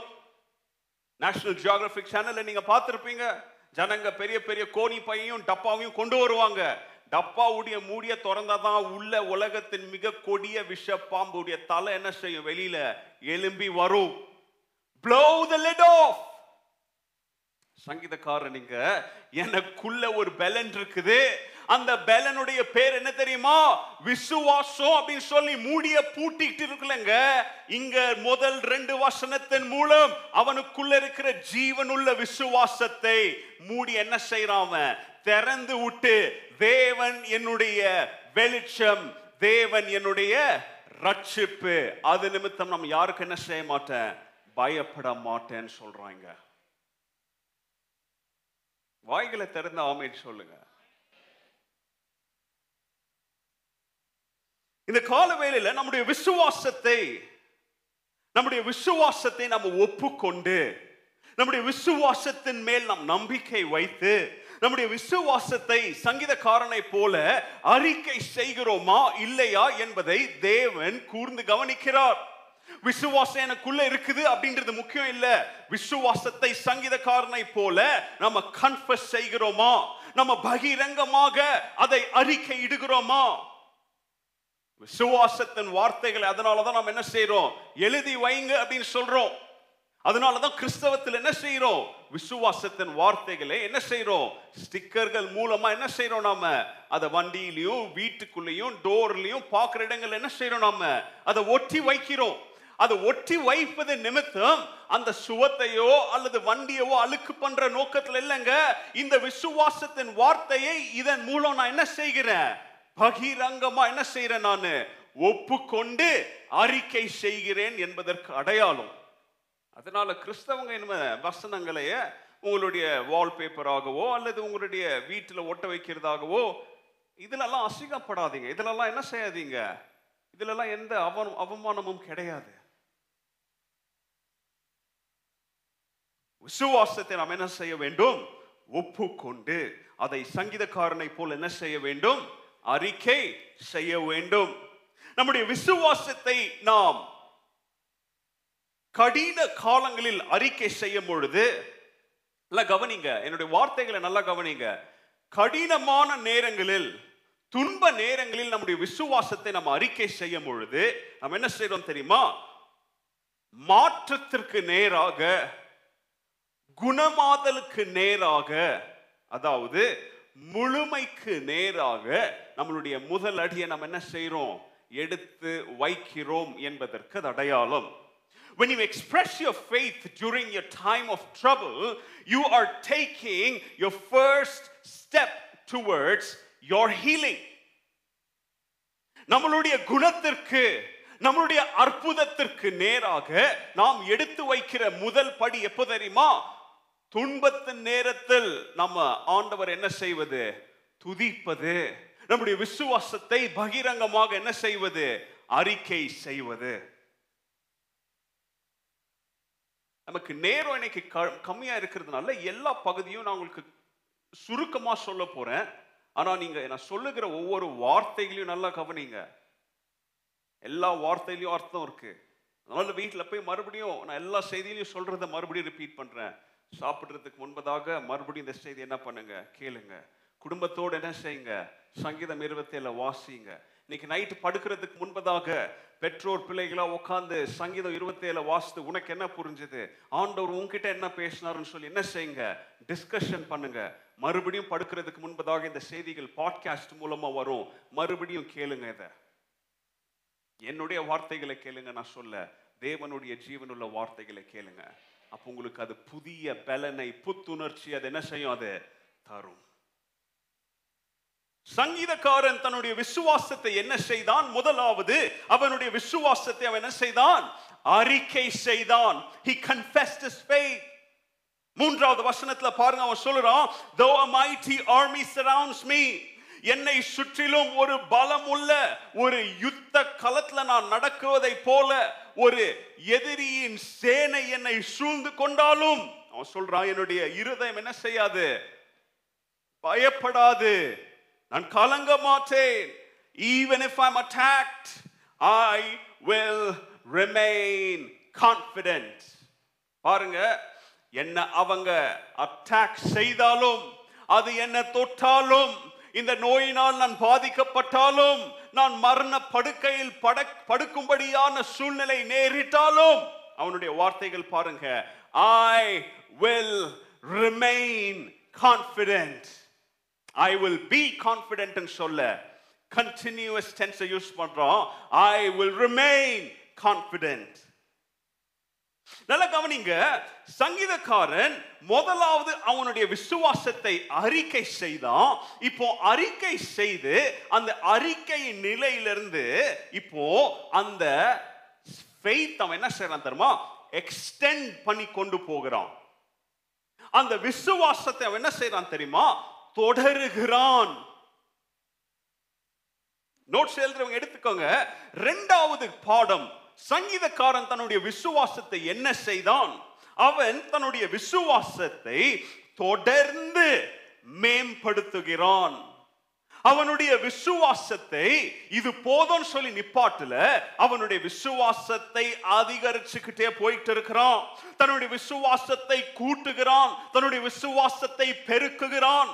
நேஷனல் ஜியாகிரபிக் சேனல்ல நீங்க பார்த்துருப்பீங்க. ஜனங்க பெரிய பெரிய கோணி பையையும் டப்பாவையும் கொண்டு வருவாங்க. டப்பாவுடைய மூடிய திறந்தாதான் உள்ள உலகத்தின் மிக கொடிய விஷ பாம்புடைய தலை என்ன செய்யும்? வெளியில எலும்பி வரும். Blow the lid off! சங்கீதக்காரன் நீங்க எனக்குள்ள ஒரு பெலன் இருக்குது. அந்த பலனுடைய பேர் என்ன தெரியுமா? விசுவாசம் அப்படின்னு சொல்லி மூடிய பூட்டிட்டு இருக்குல்லங்க. இங்க முதல் ரெண்டு வசனத்தின் மூலம் அவனுக்குள்ள இருக்கிற ஜீவனுள்ள விசுவாசத்தை மூடி என்ன செய்யறான் அவன்? திறந்து விட்டு தேவன் என்னுடைய வெளிச்சம் தேவன் என்னுடைய ரட்சிப்பு. அது நிமித்தம் நம்ம யாருக்கு என்ன செய்ய மாட்டேன்? பயப்பட மாட்டேன்னு சொல்றாங்க. வாய்களை திறந்து ஆமைன்னு சொல்லுங்க. இந்த கால வேலையில நம்முடைய விசுவாசத்தை நம்முடைய விசுவாசத்தை நம்ம ஒப்புக்கொண்டு நம்முடைய விசுவாசத்தின் மேல் நாம் நம்பிக்கை வைத்து நம்முடைய விசுவாசத்தை சங்கீதக்காரனை போல அறிக்கை செய்கிறோமா இல்லையா என்பதை தேவன் கூர்ந்து கவனிக்கிறார். விசுவாசம் எனக்குள்ள இருக்குது அப்படின்றது முக்கியம் இல்ல. விசுவாசத்தை சங்கீதக்காரனை போல நம்ம கன்ஃபஸ் செய்கிறோமா நம்ம பகிரங்கமாக அதை அறிக்கை இடுகிறோமா விசுவாசத்தின் வார்த்தைகளை அதனாலதான் நம்ம என்ன செய்யறோம் எழுதி வைங்க அப்படின்னு சொல்றோம். அதனாலதான் கிறிஸ்தவத்தில் என்ன செய்யறோம் விசுவாசத்தின் வார்த்தைகளை என்ன செய்யறோம் ஸ்டிக்கர்கள் மூலமா என்ன செய்யறோம் நாம? அதை வண்டியிலையும் வீட்டுக்குள்ளேயும் டோர்லயும் பார்க்குற இடங்கள் என்ன செய்யறோம் நாம? அதை ஒட்டி வைக்கிறோம். அதை ஒட்டி வைப்பது நிமித்தம் அந்த சுவத்தையோ அல்லது வண்டியவோ அழுக்கு பண்ற நோக்கத்துல இல்லைங்க. இந்த விசுவாசத்தின் வார்த்தையை இதன் மூலம் நான் என்ன செய்கிறேன்? பகிரங்கமா என்ன செய்யறேன் நான்? ஒப்புக்கொண்டு அறிக்கை செய்கிறேன் என்பதற்கு அடையாளம். அதனால கிறிஸ்தவங்க என்ன வசனங்களைய உங்களுடைய வால்பேப்பராகவோ அல்லது உங்களுடைய வீட்டில் ஒட்ட வைக்கிறதாகவோ இதிலெல்லாம் அசிங்கப்படாதீங்க. இதிலெல்லாம் என்ன செய்யாதீங்க? இதுலெல்லாம் எந்த அவ அவமானமும் கிடையாது. விசுவாசத்தை நாம் என்ன செய்ய வேண்டும்? ஒப்புக்கொண்டு அதை சங்கீதக்காரனை போல் என்ன செய்ய வேண்டும்? அறிக்கை செய்ய வேண்டும். நம்முடைய விசுவாசத்தை நாம் கடின காலங்களில் அறிக்கை செய்யும் பொழுது நல்லா கவனிங்க என்னுடைய வார்த்தைகளை நல்லா கவனிங்க. கடினமான நேரங்களில் துன்ப நேரங்களில் நம்முடைய விசுவாசத்தை நம்ம அறிக்கை செய்யும் பொழுது நம்ம என்ன செய்யறோம் தெரியுமா? மாற்றத்திற்கு நேராக குணமாதலுக்கு நேராக அதாவது முழுமைக்கு நேராக நம்மளுடைய முதல் அடியை நம்ம என்ன செய்கிறோம்? எடுத்து வைக்கிறோம் என்பதற்கு அது அடையாளம். When you express your faith during your time of trouble, you are taking your first step towards your healing. நம்மளுடைய குணத்திற்கு நம்மளுடைய அற்புதத்திற்கு நேராக நாம் எடுத்து வைக்கிற முதல் படி எப்போ தெரியுமா? துன்பத்தின் நேரத்தில் நம்ம ஆண்டவர் என்ன செய்வது? துதிப்பது. நம்முடைய விசுவாசத்தை பகிரங்கமாக என்ன செய்வது? அறிக்கை செய்வது. நமக்கு நேரம் இன்னைக்கு க- கம்மியா இருக்கிறதுனால எல்லா பகுதியும் நான் உங்களுக்கு சுருக்கமா சொல்ல போறேன். ஆனா நீங்க நான் சொல்லுகிற ஒவ்வொரு வார்த்தைகளையும் நல்லா கவனிங்க. எல்லா வார்த்தையிலையும் அர்த்தம் இருக்கு. அதனால வீட்டில் போய் மறுபடியும் நான் எல்லா செய்தியிலையும் சொல்றத மறுபடியும் ரிப்பீட் பண்றேன். சாப்பிட்றதுக்கு முன்பதாக மறுபடியும் இந்த செய்தி என்ன பண்ணுங்க? கேளுங்க. குடும்பத்தோடு என்ன செய்யுங்க? சங்கீதம் இருபத்தேழு வாசிங்க. இன்னைக்கு நைட்டு படுக்கிறதுக்கு முன்பதாக பெற்றோர் பிள்ளைகளா உட்காந்து சங்கீதம் இருபத்தேழு வாசித்து உனக்கு என்ன புரிஞ்சுது? ஆண்டவர் உங்ககிட்ட என்ன பேசினாருன்னு சொல்லி என்ன செய்யுங்க? டிஸ்கஷன் பண்ணுங்க. மறுபடியும் படுக்கிறதுக்கு முன்பதாக இந்த செய்திகள் பாட்காஸ்ட் மூலமா வரும். மறுபடியும் கேளுங்க இதை. என்னுடைய வார்த்தைகளை கேளுங்க நான் சொல்ல. தேவனுடைய ஜீவனுள்ள வார்த்தைகளை கேளுங்க. அப்போ உங்களுக்கு அது புதிய பலனை புத்துணர்ச்சி அது என்ன செய்யும்? அது தரும். சங்கீதக்காரன் தன்னுடைய விசுவாசத்தை என்ன செய்தான்? முதலாவது அவனுடைய விசுவாசத்தை அவன் என்ன செய்தான்? அறிக்கை செய்தான். He confessed his faith. மூன்றாவது வசனத்துல பாருங்க அவன் சொல்றான் though a mighty army surrounds me என்னை சுற்றிலும் ஒரு பலம் உள்ள ஒரு யுத்த களத்துல நான் நடக்குவதை போல ஒரு எதிரியின் சேனை என்னை சூழ்ந்து கொண்டாலும் அவன் சொல்றான் என்னுடைய இருதயம் என்ன செய்யாது? பயப்படாது. நான் கலங்க மாட்டேன். Even if I'm attacked I will remain confident பாருங்க என்ன அவங்க அட்டாக் செய்தாலும் அது என்ன தொட்டாலும் இந்த நோயினால் நான் பாதிக்கப்பட்டாலும் நான் மரண படுக்கையில் பட படுக்கும்படியான சூழ்நிலை நேரிட்டாலும் அவனுடைய வார்த்தைகள் பாருங்க I will remain confident I will be confident சொல்ல கண்டினியூஸ் டென்ஸை யூஸ் பண்றோம். ஐ வில் ரிமைன் கான்ஃபிடென்ட் நல்ல கவனிங்க சங்கீதக்காரன் முதலாவது அவனுடைய விசுவாசத்தை அறிக்கை செய்தான். இப்போ அறிக்கை செய்து அந்த அறிக்கையின் நிலையிலிருந்து இப்போ அந்த ஃபெய்த் அவன் என்ன செய்யறான் தெரியுமா? எக்ஸ்டெண்ட் பண்ணி கொண்டு போகிறான். அந்த விசுவாசத்தை அவன் என்ன செய்யறான் தெரியுமா? தொடருகிறான். நோட்ஸ் எழுதுறவங்க எடுத்துக்கோங்க. ரெண்டாவது பாடம் சங்கீதக்காரன் தன்னுடைய விசுவாசத்தை என்ன செய்தான்? அவன் தன்னுடைய விசுவாசத்தை தொடர்ந்து மேம்படுத்துகிறான். அவனுடைய விசுவாசத்தை இது போதும்னு சொல்லி நிப்பாட்டுல அவனுடைய விசுவாசத்தை அதிகரிச்சுக்கிட்டே போயிட்டு இருக்கிறான். தன்னுடைய விசுவாசத்தை கூட்டுகிறான் தன்னுடைய விசுவாசத்தை பெருக்குகிறான்.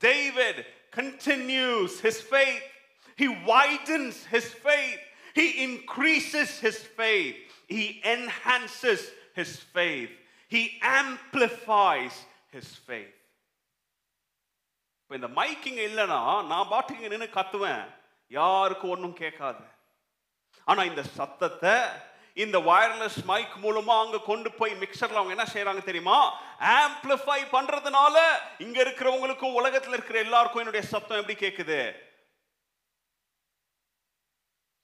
David continues his faith. He widens his faith. He increases his faith. He enhances his faith. He amplifies his faith. இப்போ இந்த மைக்கிங் இல்லைன்னா நான் பாட்டுக்கு நின்று கத்துவேன் யாருக்கும் ஒன்றும் கேட்காது ஆனா இந்த சத்தத்தை இந்த வயர்லெஸ் மைக் மூலமா அங்க கொண்டு போய் மிக்சர்ல அவங்க என்ன செய்யறாங்க தெரியுமா? ஆம்பிளிஃபை பண்றதுனால இங்க இருக்கிறவங்களுக்கும் உலகத்துல இருக்கிற எல்லாருக்கும் என்னுடைய சத்தம் எப்படி கேக்குது?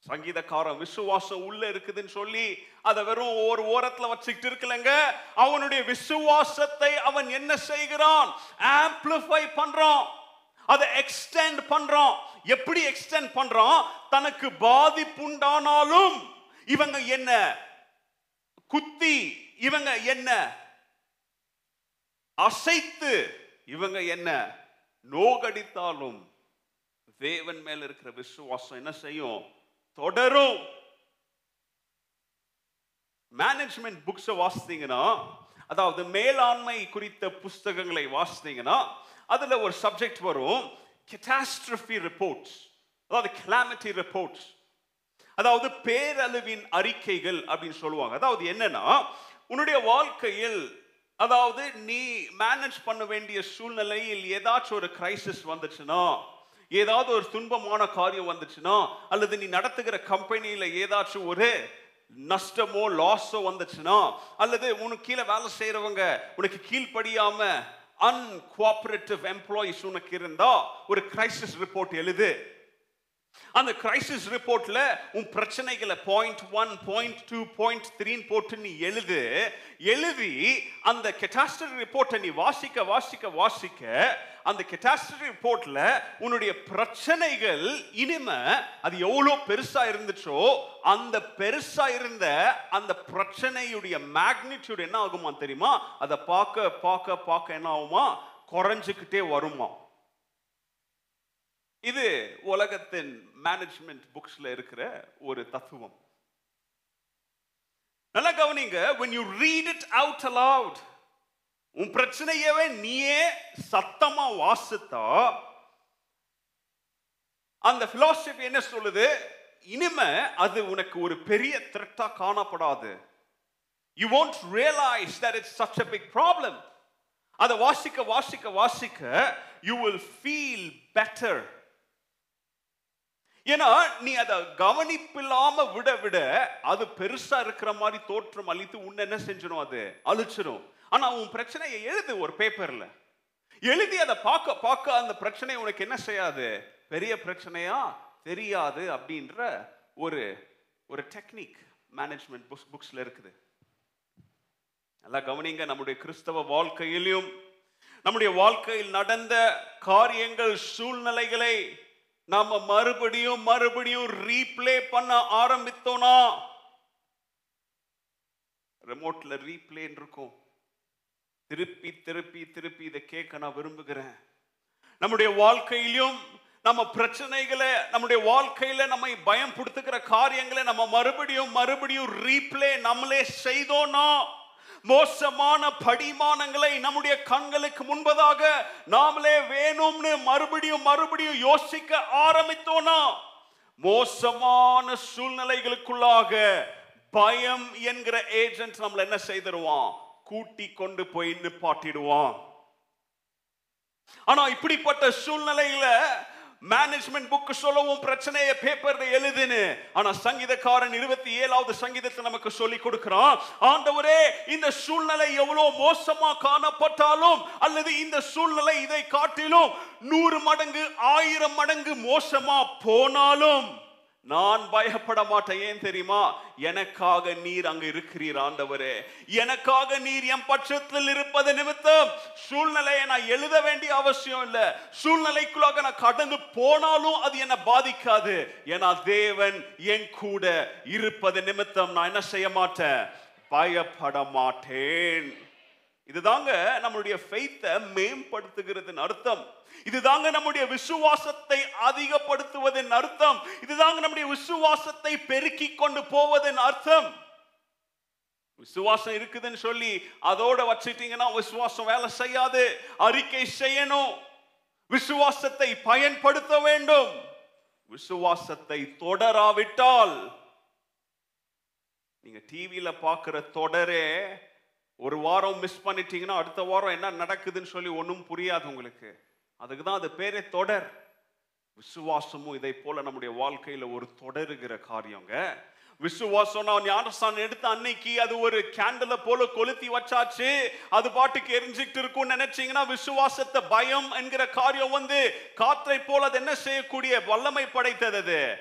சங்கீதக்காரன் விசுவாசம் உள்ள இருக்குதுன்னு சொல்லி அதை வெறும் ஒரு ஓரத்துல வச்சுக்கிட்டு இருக்கலங்க. அவனுடைய விசுவாசத்தை அவன் என்ன செய்கிறான்? ஆம்பிளிஃபை பண்றான். அதை எக்ஸ்டெண்ட் பண்றான். எப்படி எக்ஸ்டெண்ட் பண்றான்? தனக்கு பாதிப்புண்டானாலும் இவங்க என்ன? குத்தி இவங்க என்ன? அசைத்து இவங்க என்ன? நோகடித்தாலும் தேவன் மேல இருக்கிற விசுவாசம் என்ன செய்யும்? தொடரும். மேனேஜ்மெண்ட் புக்ஸை வாசித்தீங்கன்னா அதாவது மேலாண்மை குறித்த புஸ்தகங்களை வாசித்தீங்கன்னா அதுல ஒரு சப்ஜெக்ட் வரும். கெட்டாஸ்ட்ரஃபி ரிப்போர்ட்ஸ் அதாவது கிளாமிட்டி ரிப்போர்ட்ஸ் அதாவது பேரழிவின் அறிக்கைகள் அப்படின்னு சொல்லுவாங்க. அதாவது என்னன்னா உன்னுடைய வாழ்க்கையில் அதாவது நீ மேனேஜ் பண்ண வேண்டிய சூழ்நிலையில் ஏதாச்சும் ஒரு கிரைசிஸ் வந்துச்சுன்னா ஏதாவது ஒரு துன்பமான காரியம் வந்துச்சுன்னா அல்லது நீ நடத்துகிற கம்பெனியில் ஏதாச்சும் ஒரு நஷ்டமோ லாஸோ வந்துச்சுன்னா அல்லது உனக்கு கீழே வேலை செய்கிறவங்க உனக்கு கீழ்ப்படியாம அன்கோஆபரேட்டிவ் எம்ப்ளாயிஸ் உனக்கு இருந்தா ஒரு கிரைசிஸ் ரிப்போர்ட் எழுது. அந்த கிரைசிஸ் ரிப்போர்ட்ல உன் பிரச்சனைகளை point one point two point த்ரீன்னு போட்டு நீ எழுது. எழுதி அந்த கெட்டாஸ்டரி ரிப்போர்ட்டை நீ வாசிக்க வாசிக்க வாசிக்க அந்த கெட்டாஸ்டரி ரிப்போர்ட்ல உன்னுடைய பிரச்சனைகள் இனிமே அது எவ்வளோ பெருசா இருந்துச்சோ அந்த பெருசா இருந்த அந்த பிரச்சனையுடைய மேக்னிடியூட் என்ன ஆகுமா தெரியுமா? அதை பார்க்க பார்க்க பார்க்க என்ன ஆகுமா? குறைஞ்சுக்கிட்டே வருமா இது உலகத்தின் மேனேஜ்மெண்ட் புக்ஸ்ல இருக்கிற ஒரு தத்துவம். நல்லா கவனிங்க when you read it out aloud உன் பிரச்சனையவே நீயே சத்தமா வாசித்தா அந்த பிலாசபி என்ன சொல்லுது? இனிமே அது உனக்கு ஒரு பெரிய த்ரெட்டா காணப்படாது. You won't realise that it's such a big problem. அதை வாசிக்க வாசிக்க வாசிக்க யூ வில் ஃபீல் பெட்டர் ஏன்னா நீ அதை கவனிப்பில்லாம விட விட அது பெருசா இருக்கிற மாதிரி தோற்றம் அளித்து உன்னை என்ன செஞ்சிடும் அது? அழிச்சிடும் ஆனா உன் பிரச்சனையை எழுது ஒரு பேப்பர்ல. எழுதி அதை பார்க்க பார்க்க அந்த பிரச்சனை உனக்கு என்ன செய்யாது? பெரிய பிரச்சனையா? தெரியாது அப்படின்ற ஒரு ஒரு டெக்னிக் மேனேஜ்மெண்ட் புக்ஸ் புக்ஸ்ல இருக்குது. நல்லா கவனிங்க நம்முடைய கிறிஸ்தவ வாழ்க்கையிலும் நம்முடைய வாழ்க்கையில் நடந்த காரியங்கள் சூழ்நிலைகளை நாம மறுபடியும் மறுபடியும் ரீப்ளே பண்ண ஆரம்பித்தோம்னா ரிமோட்ல ரீப்ளே இருக்கும். திருப்பி திருப்பி திருப்பி இதை கேட்க நான் விரும்புகிறேன். நம்முடைய வாழ்க்கையிலும் நம்ம பிரச்சனைகளை நம்முடைய வாழ்க்கையில நம்மை பயம் படுத்துகிற காரியங்களை நம்ம மறுபடியும் மறுபடியும் ரீப்ளே நம்மளே செய்தோம்னா மோசமான படிமானங்களை நம்முடைய கண்களுக்கு முன்பதாக நாமளே வேணும்னு மறுபடியும் மறுபடியும் யோசிக்க ஆரம்பித்தோம்னா மோசமான சூழ்நிலைகளுக்குள்ளாக பயம் என்கிற ஏஜென்ட் நம்மள என்ன செய்திருவான்? கூட்டி கொண்டு போய் நிப்பாட்டிடுவான். ஆனா இப்படிப்பட்ட சூழ்நிலையில மேனேஜ்மெண்ட் புக் சொல்லவும் பிரச்சனையை பேப்பர்ல எழுதுன்னு. ஆனா சங்கீதக்காரன் இருபத்தி ஏழாவது சங்கீதத்தை நமக்கு சொல்லி கொடுக்கிறான். ஆண்டவரே இந்த சூழ்நிலை எவ்வளவு மோசமா காணப்பட்டாலும் அல்லது இந்த சூழ்நிலை இதை காட்டிலும் நூறு மடங்கு ஆயிரம் மடங்கு மோசமா போனாலும் நான் பயப்பட மாட்டேன். ஏன் தெரியுமா? எனக்காக நீர் அங்கு இருக்கிறீர் ஆண்டவரே. எனக்காக நீர் என் பட்சத்தில் இருப்பது நிமித்தம் சூழ்நிலையை நான் எழுத வேண்டிய அவசியம் இல்லை. சூழ்நிலைக்குள்ளாக நான் கடந்து போனாலும் அது என்னை பாதிக்காது. ஏன்னா தேவன் என் கூட இருப்பது நிமித்தம் நான் என்ன செய்ய மாட்டேன்? பயப்பட மாட்டேன். இதுதாங்க நம்மளுடைய ஃபெய்த்தை மேம்படுத்துகிறதுன்னு அர்த்தம். இதுதாங்க நம்முடைய விசுவாசத்தை அதிகப்படுத்துவதன் அர்த்தம். இதுதாங்க நம்முடைய விசுவாசத்தை பெருக்கி கொண்டு போவதன் அர்த்தம். விசுவாசம் இருக்குதுன்னு சொல்லி அதோட வச்சுட்டீங்கன்னா விசுவாசம் வேலை செய்யாது. அறிக்கை செய்யணும். விசுவாசத்தை பயன்படுத்த வேண்டும். விசுவாசத்தை தொடராவிட்டால் நீங்க டிவியில பாக்குற தொடரே ஒரு வாரம் மிஸ் பண்ணிட்டீங்கன்னா அடுத்த வாரம் என்ன நடக்குதுன்னு சொல்லி ஒன்றும் புரியாது உங்களுக்கு. அதுக்கு தான் அது பேரே தொடர். விசுவாசமும் இதை போல நம்முடைய வாழ்க்கையில ஒரு தொடருகிற காரியங்க. விசுவாசம் நான் ஞானஸ்தானம் எடுத்த அன்னைக்கு அது ஒரு கேண்டல போல கொளுத்தி வச்சாச்சு. அது பாட்டுக்கு எரிஞ்சுக்கிட்டு இருக்கும்னு நினைச்சீங்கன்னா விசுவாசத்தை பயம் என்கிற காரியம் வந்து காற்றை போல அது என்ன செய்யக்கூடிய வல்லமை படைத்தது அது?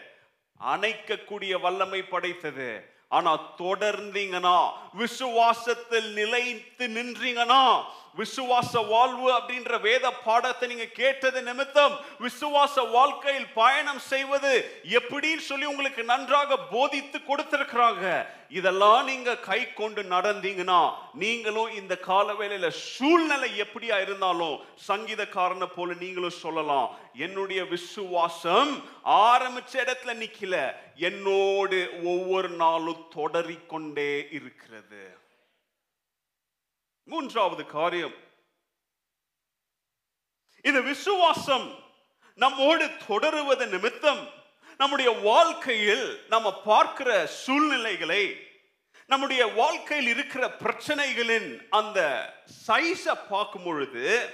அணைக்கக்கூடிய வல்லமை படைத்தது. ஆனா தொடர்ந்தீங்கன்னா விசுவாசத்தில் நிலைத்து நின்றீங்கன்னா விசுவாச வாழ்வு அப்படின்ற வேத பாடத்தை நீங்க கேட்டது நிமித்தம் விசுவாச வாழ்க்கையில் பயணம் செய்வது எப்படின்னு சொல்லி உங்களுக்கு நன்றாக போதித்து கொடுத்திருக்கிறாங்க. இதெல்லாம் நீங்க கை கொண்டு நடந்தீங்கன்னா நீங்களும் இந்த காலவேளையில சூழ்நிலை எப்படியா இருந்தாலும் சங்கீதக்காரனை போல நீங்களும் சொல்லலாம். என்னுடைய விசுவாசம் ஆரம்பிச்ச இடத்துல நிக்கல. என்னோடு ஒவ்வொரு நாளும் தொடரிக்கொண்டே இருக்கிறது. மூன்றாவது காரியம். இந்த விசுவாசம். நம்மோடு தொடருவது நிமித்தம். நம்முடைய வாழ்க்கையில் நம்ம பார்க்கிற சூழ்நிலைகளை நம்முடைய வாழ்க்கையில் இருக்கிற பிரச்சனைகளின் அந்த சைஸை பார்க்கும் பொழுது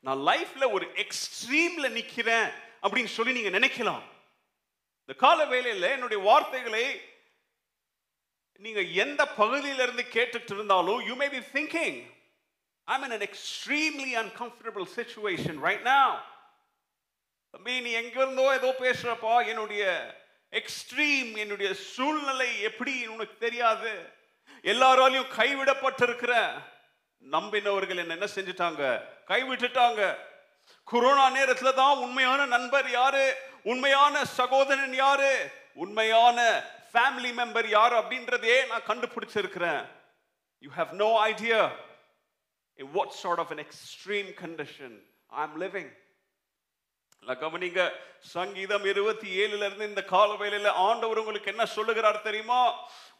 நான் லைஃப்ல ஒரு எக்ஸ்ட்ரீம்ல நிக்கிறேன் அப்படின்னு சொல்லி நீங்க நினைக்கலாம். இந்த கால வேளையில என்னுடைய வார்த்தைகளை நீங்க எந்த பகுதியில இருந்து கேட்டுட்டு இருந்தாலும் you may be thinking I mean an extremely uncomfortable situation right now. தம்பி நீ எங்க இருந்தோ ஏதோ பேசுறப்பா என்னுடைய எக்ஸ்ட்ரீம் என்னுடைய சூழ்நிலை எப்படி உனக்கு தெரியாது? எல்லாராலையும் கைவிடப்பட்டிருக்கிற நம்பினவர்கள் என்ன என்ன செஞ்சுட்டாங்க? கைவிட்டுட்டாங்க. கொரோனா நேரத்தில் தான் உண்மையான நண்பர் யாரு? உண்மையான சகோதரன் யாரு? உண்மையான ஃபேமிலி மெம்பர் யார் அப்படின்றதே நான் கண்டுபிடிச்சிருக்கிறேன். You have no idea in what sort of an extreme condition I am living கவனிங்க சங்கீதம் இருபத்தி ஏழுல இருந்து இந்த கால வேலையில ஆண்டவர் உங்களுக்கு என்ன சொல்லுகிறார் தெரியுமா?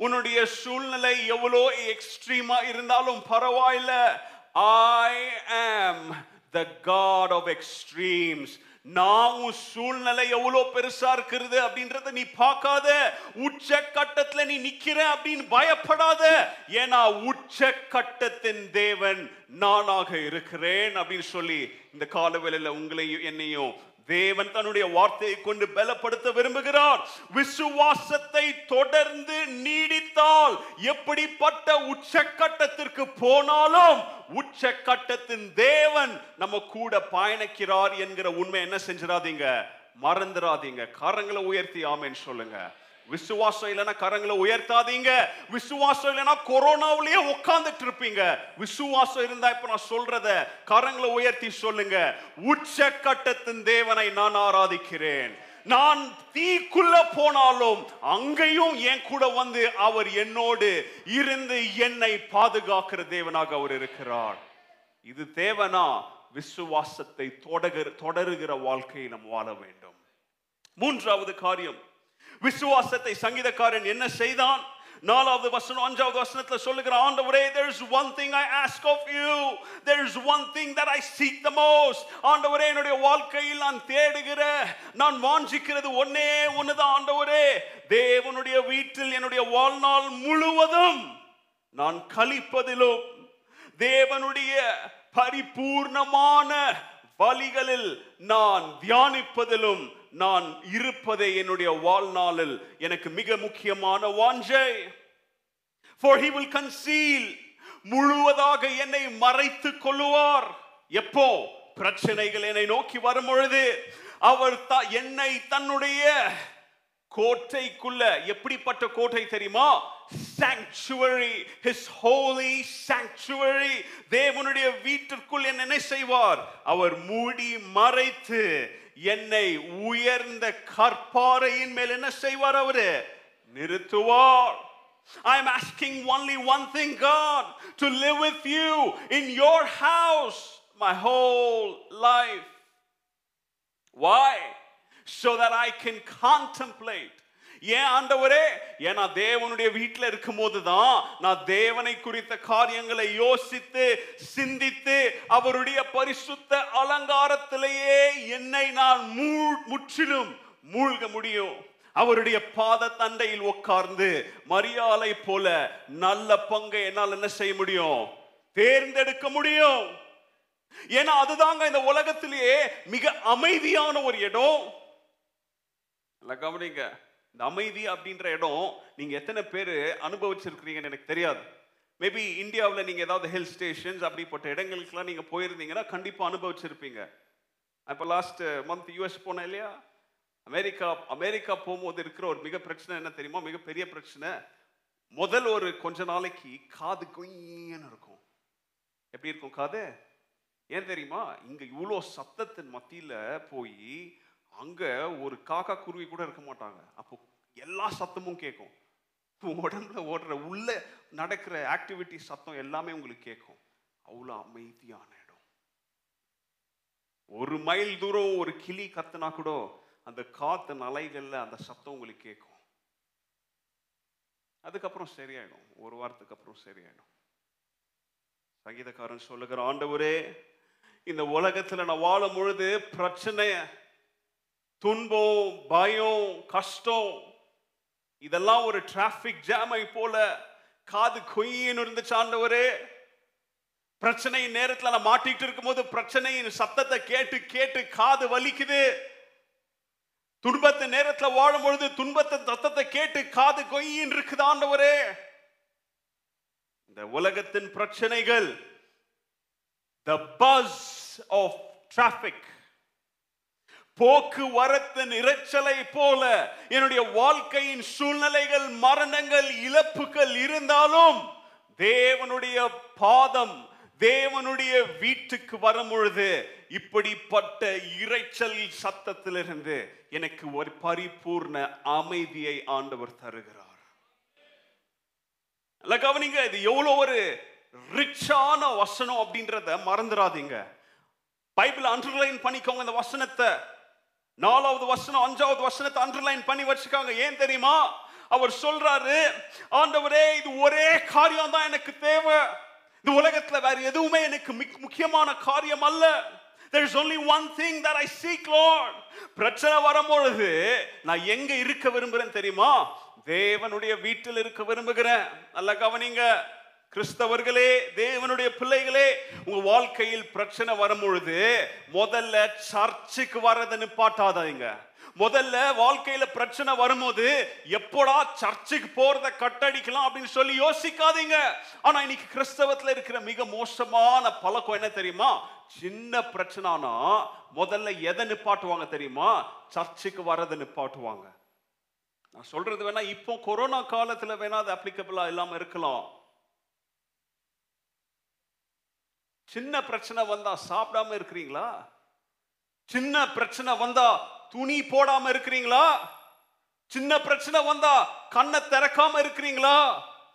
உன்னுடைய சூழ்நிலை எவ்வளோ எக்ஸ்ட்ரீமா இருந்தாலும் பரவாயில்ல. ஐ ஆம் த காட் ஆஃப் எக்ஸ்ட்ரீம்ஸ் நான் உன் சூழ்நிலை எவ்வளோ பெருசா இருக்கிறது அப்படின்றத நீ பார்க்காத. உச்ச கட்டத்துல நீ நிக்கிற அப்படின்னு பயப்படாத. ஏன்னா உச்ச கட்டத்தின் தேவன் நானாக இருக்கிறேன் அப்படின்னு சொல்லி இந்த காலவேளையில உங்களையும் என்னையும் தேவன் தன்னுடைய வார்த்தையை கொண்டு பலப்படுத்த விரும்புகிறார். விசுவாசத்தை தொடர்ந்து நீடித்தால் எப்படிப்பட்ட உச்சக்கட்டத்திற்கு போனாலும் உச்சக்கட்டத்தின் தேவன் நம்ம கூட பயணிக்கிறார் என்கிற உண்மை என்ன செஞ்சிடாதீங்க மறந்துடாதீங்க. கரங்களை உயர்த்தி ஆமேன்னு சொல்லுங்க. விசுவாசம் இல்லைன்னா கரங்களை உயர்த்தாதீங்க. விசுவாசம் இல்லைன்னா கொரோனாவிலேயே உட்கார்ந்துட்டு இருப்பீங்க விசுவாசம் இருந்தா இப்ப நான் சொல்றத கரங்களை உயர்த்தி சொல்லுங்க. உச்சக்கட்டத்தின் தேவனை நான் ஆராதிக்கிறேன். நான் தீக்குள்ள போனாலும் அங்கேயும் என் கூட வந்து அவர் என்னோடு இருந்து என்னை பாதுகாக்கிற தேவனாக அவர் இருக்கிறார். இது தேவனா விசுவாசத்தை தொடர் தொடருகிற வாழ்க்கையை நாம் வாழ வேண்டும். மூன்றாவது காரியம். விசுவாசத்தை சங்கீதக்காரன் என்ன செய்தான்? நாலாவது வசனம் அஞ்சாவது வசனத்துல சொல்லுகிற ஆண்டவரே there is one thing I ask of you. There is one thing that I seek the most. ஆண்டவரே என்னுடைய வாழ்க்கையில் நான் தேடுகிற நான் வாஞ்சிக்கிறது ஒன்னே ஒண்ணுதான் ஆண்டவரே. தேவனுடைய வீட்டில் என்னுடைய வாழ்நாள் முழுவதும் நான் கழிப்பதிலும் தேவனுடைய பரிபூர்ணமான வழிகளில் நான் தியானிப்பதிலும் நான் இருப்பதே என்னுடைய வாழ்நாளில் எனக்கு மிக முக்கியமான வாஞ்சை. For he will conceal முழுவதாக என்னை மறைத்துக் கொள்ளுவார். எப்போ? பிரச்சனைகள் என்னை நோக்கி வரும் பொழுது அவர் த- என்னை தன்னுடைய கோட்டைக்குள்ள எப்படிப்பட்ட கோட்டை தெரியுமா? சாங்சுவரி ஹிஸ் ஹோலி சாங்சுவரி தேவனுடைய வீட்டிற்குள் என்ன செய்வார்? அவர் மூடி மறைத்து என்னை உயர்ந்த கற்பாறையின் மேல் என்ன செய்வார் அவரு நிறுத்துவார் I am asking only one thing, God, to live with you in your house my whole life. Why? So that I can contemplate. ஏன் ஆண்டவரே? ஏன்னா தேவனுடைய வீட்டில் இருக்கும்போது தான் நான் தேவனை குறித்த காரியங்களை யோசித்து சிந்தித்து அவருடைய பரிசுத்த அலங்காரத்திலேயே என்னை நான் மூழ் முற்றிலும் மூழ்க முடியும். அவருடைய பாத தண்டையில் உட்கார்ந்து மரியாதை போல நல்ல பங்கை என்னால் என்ன செய்ய முடியும்? தேர்ந்தெடுக்க முடியும். ஏன்னா அதுதாங்க இந்த உலகத்திலேயே மிக அமைதியான ஒரு இடம். கவனிங்க. இந்த அமைதி அப்படின்ற இடம் நீங்கள் எத்தனை பேர் அனுபவிச்சிருக்கிறீங்கன்னு எனக்கு தெரியாது. மேபி இந்தியாவில் நீங்கள் ஏதாவது ஹில் ஸ்டேஷன்ஸ் அப்படிப்பட்ட இடங்களுக்குலாம் நீங்கள் போயிருந்தீங்கன்னா கண்டிப்பாக அனுபவிச்சிருப்பீங்க. இப்போ லாஸ்ட் மந்த் யூஎஸ் போனேன் இல்லையா? அமெரிக்கா அமெரிக்கா போகும்போது இருக்கிற ஒரு மிக பிரச்சனை என்ன தெரியுமா? மிகப்பெரிய பிரச்சனை. முதல் ஒரு கொஞ்ச நாளைக்கு காது கொய்யன்னு இருக்கும். எப்படி இருக்கும் காது? ஏன் தெரியுமா? இங்கே இவ்வளோ சத்தத்தின் மத்தியில் போய் அங்கே ஒரு காக்கா குருவி கூட இருக்க மாட்டாங்க. அப்போ எல்லா சத்தமும் கேட்கும் உடம்புல ஓடுற உள்ள நடக்கிற ஆக்டிவிட்டி சத்தம் எல்லாமே உங்களுக்கு கேட்கும் அவ்வளோ அமைதியான இடம். ஒரு மைல் தூரம் ஒரு கிளி கத்துனா கூட அந்த காத்து நலைகளில் அந்த சத்தம் உங்களுக்கு கேட்கும் அதுக்கப்புறம் சரியாயிடும். ஒரு வாரத்துக்கு அப்புறம் சரியாயிடும். சங்கீதக்காரன் சொல்லுகிற ஆண்டவரே இந்த உலகத்துல நான் வாழும் பொழுது பிரச்சனையை துன்பம் பயம் கஷ்டம் இதெல்லாம் ஒரு டிராஃபிக் ஜாமை போல காது கொய்யின்னு இருந்துச்சு ஆண்டவரே. பிரச்சனையின் நேரத்தில் நான் மாட்டிட்டு இருக்கும்போது பிரச்சனையின் சத்தத்தை கேட்டு கேட்டு காது வலிக்குது. துன்பத்தின் நேரத்தில் வாழும் பொழுது துன்பத்தின் சத்தத்தை கேட்டு காது கொய்யின்னு இருக்குது ஆண்டவரே. இந்த உலகத்தின் பிரச்சனைகள் த பஸ் ஆஃப் டிராஃபிக் போக்குவரத்தின் இரைச்சலை போல என்னுடைய வாழ்க்கையின் சூழ்நிலைகள் மரணங்கள் இழப்புகள் இருந்தாலும் தேவனுடைய பாதம் தேவனுடைய வீட்டுக்கு வரும் பொழுது இப்படிப்பட்ட இரைச்சல் சத்தத்திலிருந்து எனக்கு ஒரு பரிபூர்ண அமைதியை ஆண்டவர் தருகிறார். நல்லா கவனிங்க இது எவ்வளோ ஒரு ரிச்சான வசனம் அப்படின்றத மறந்துடாதீங்க. பைபிள் அண்டர்லைன் பண்ணிக்கோங்க இந்த வசனத்தை. நாலாவது வசனம் அஞ்சாவது வசனத்தை அண்டர்லைன் பண்ணி வச்சுக்காங்க. ஏன் தெரியுமா? அவர் சொல்றாரு ஆண்டவரே இது ஒரே காரியம் தான் எனக்கு தேவை. இந்த உலகத்துல வேற எதுவுமே எனக்கு மிக்- முக்கியமான காரியம் அல்ல. There is only one thing that i seek lord. பிரச்சனை வரும்பொழுது நான் எங்க இருக்க விரும்புறேன் தெரியுமா? தேவனுடைய வீட்டில் இருக்க விரும்புகிறேன். நல்லா கவனிங்க. கிறிஸ்தவர்களே தேவனுடைய பிள்ளைகளே உங்க வாழ்க்கையில் பிரச்சனை வரும்பொழுது முதல்ல சர்ச்சுக்கு வர்றதை நிப்பாட்டாதீங்க. முதல்ல வாழ்க்கையில பிரச்சனை வரும்போது எப்போடா சர்ச்சுக்கு போறத கட்டடிக்கலாம் அப்படின்னு சொல்லி யோசிக்காதீங்க. ஆனா இன்னைக்கு கிறிஸ்தவத்துல இருக்கிற மிக மோசமான பழக்கம் என்ன தெரியுமா? சின்ன பிரச்சனைனா முதல்ல எதை நிப்பாட்டுவாங்க தெரியுமா? சர்ச்சுக்கு வர்றதை நிப்பாட்டுவாங்க. நான் சொல்றது வேணா இப்போ கொரோனா காலத்துல வேணா அது அப்ளிகபிளா இல்லாம இருக்கலாம். சின்ன பிரச்சனை வந்தா சாப்பிடாம இருக்கிறீங்களா? சின்ன பிரச்சனை வந்தா துணி போடாம இருக்கிறீங்களா? சின்ன பிரச்சனை வந்தா கண்ணை திறக்காம இருக்கிறீங்களா?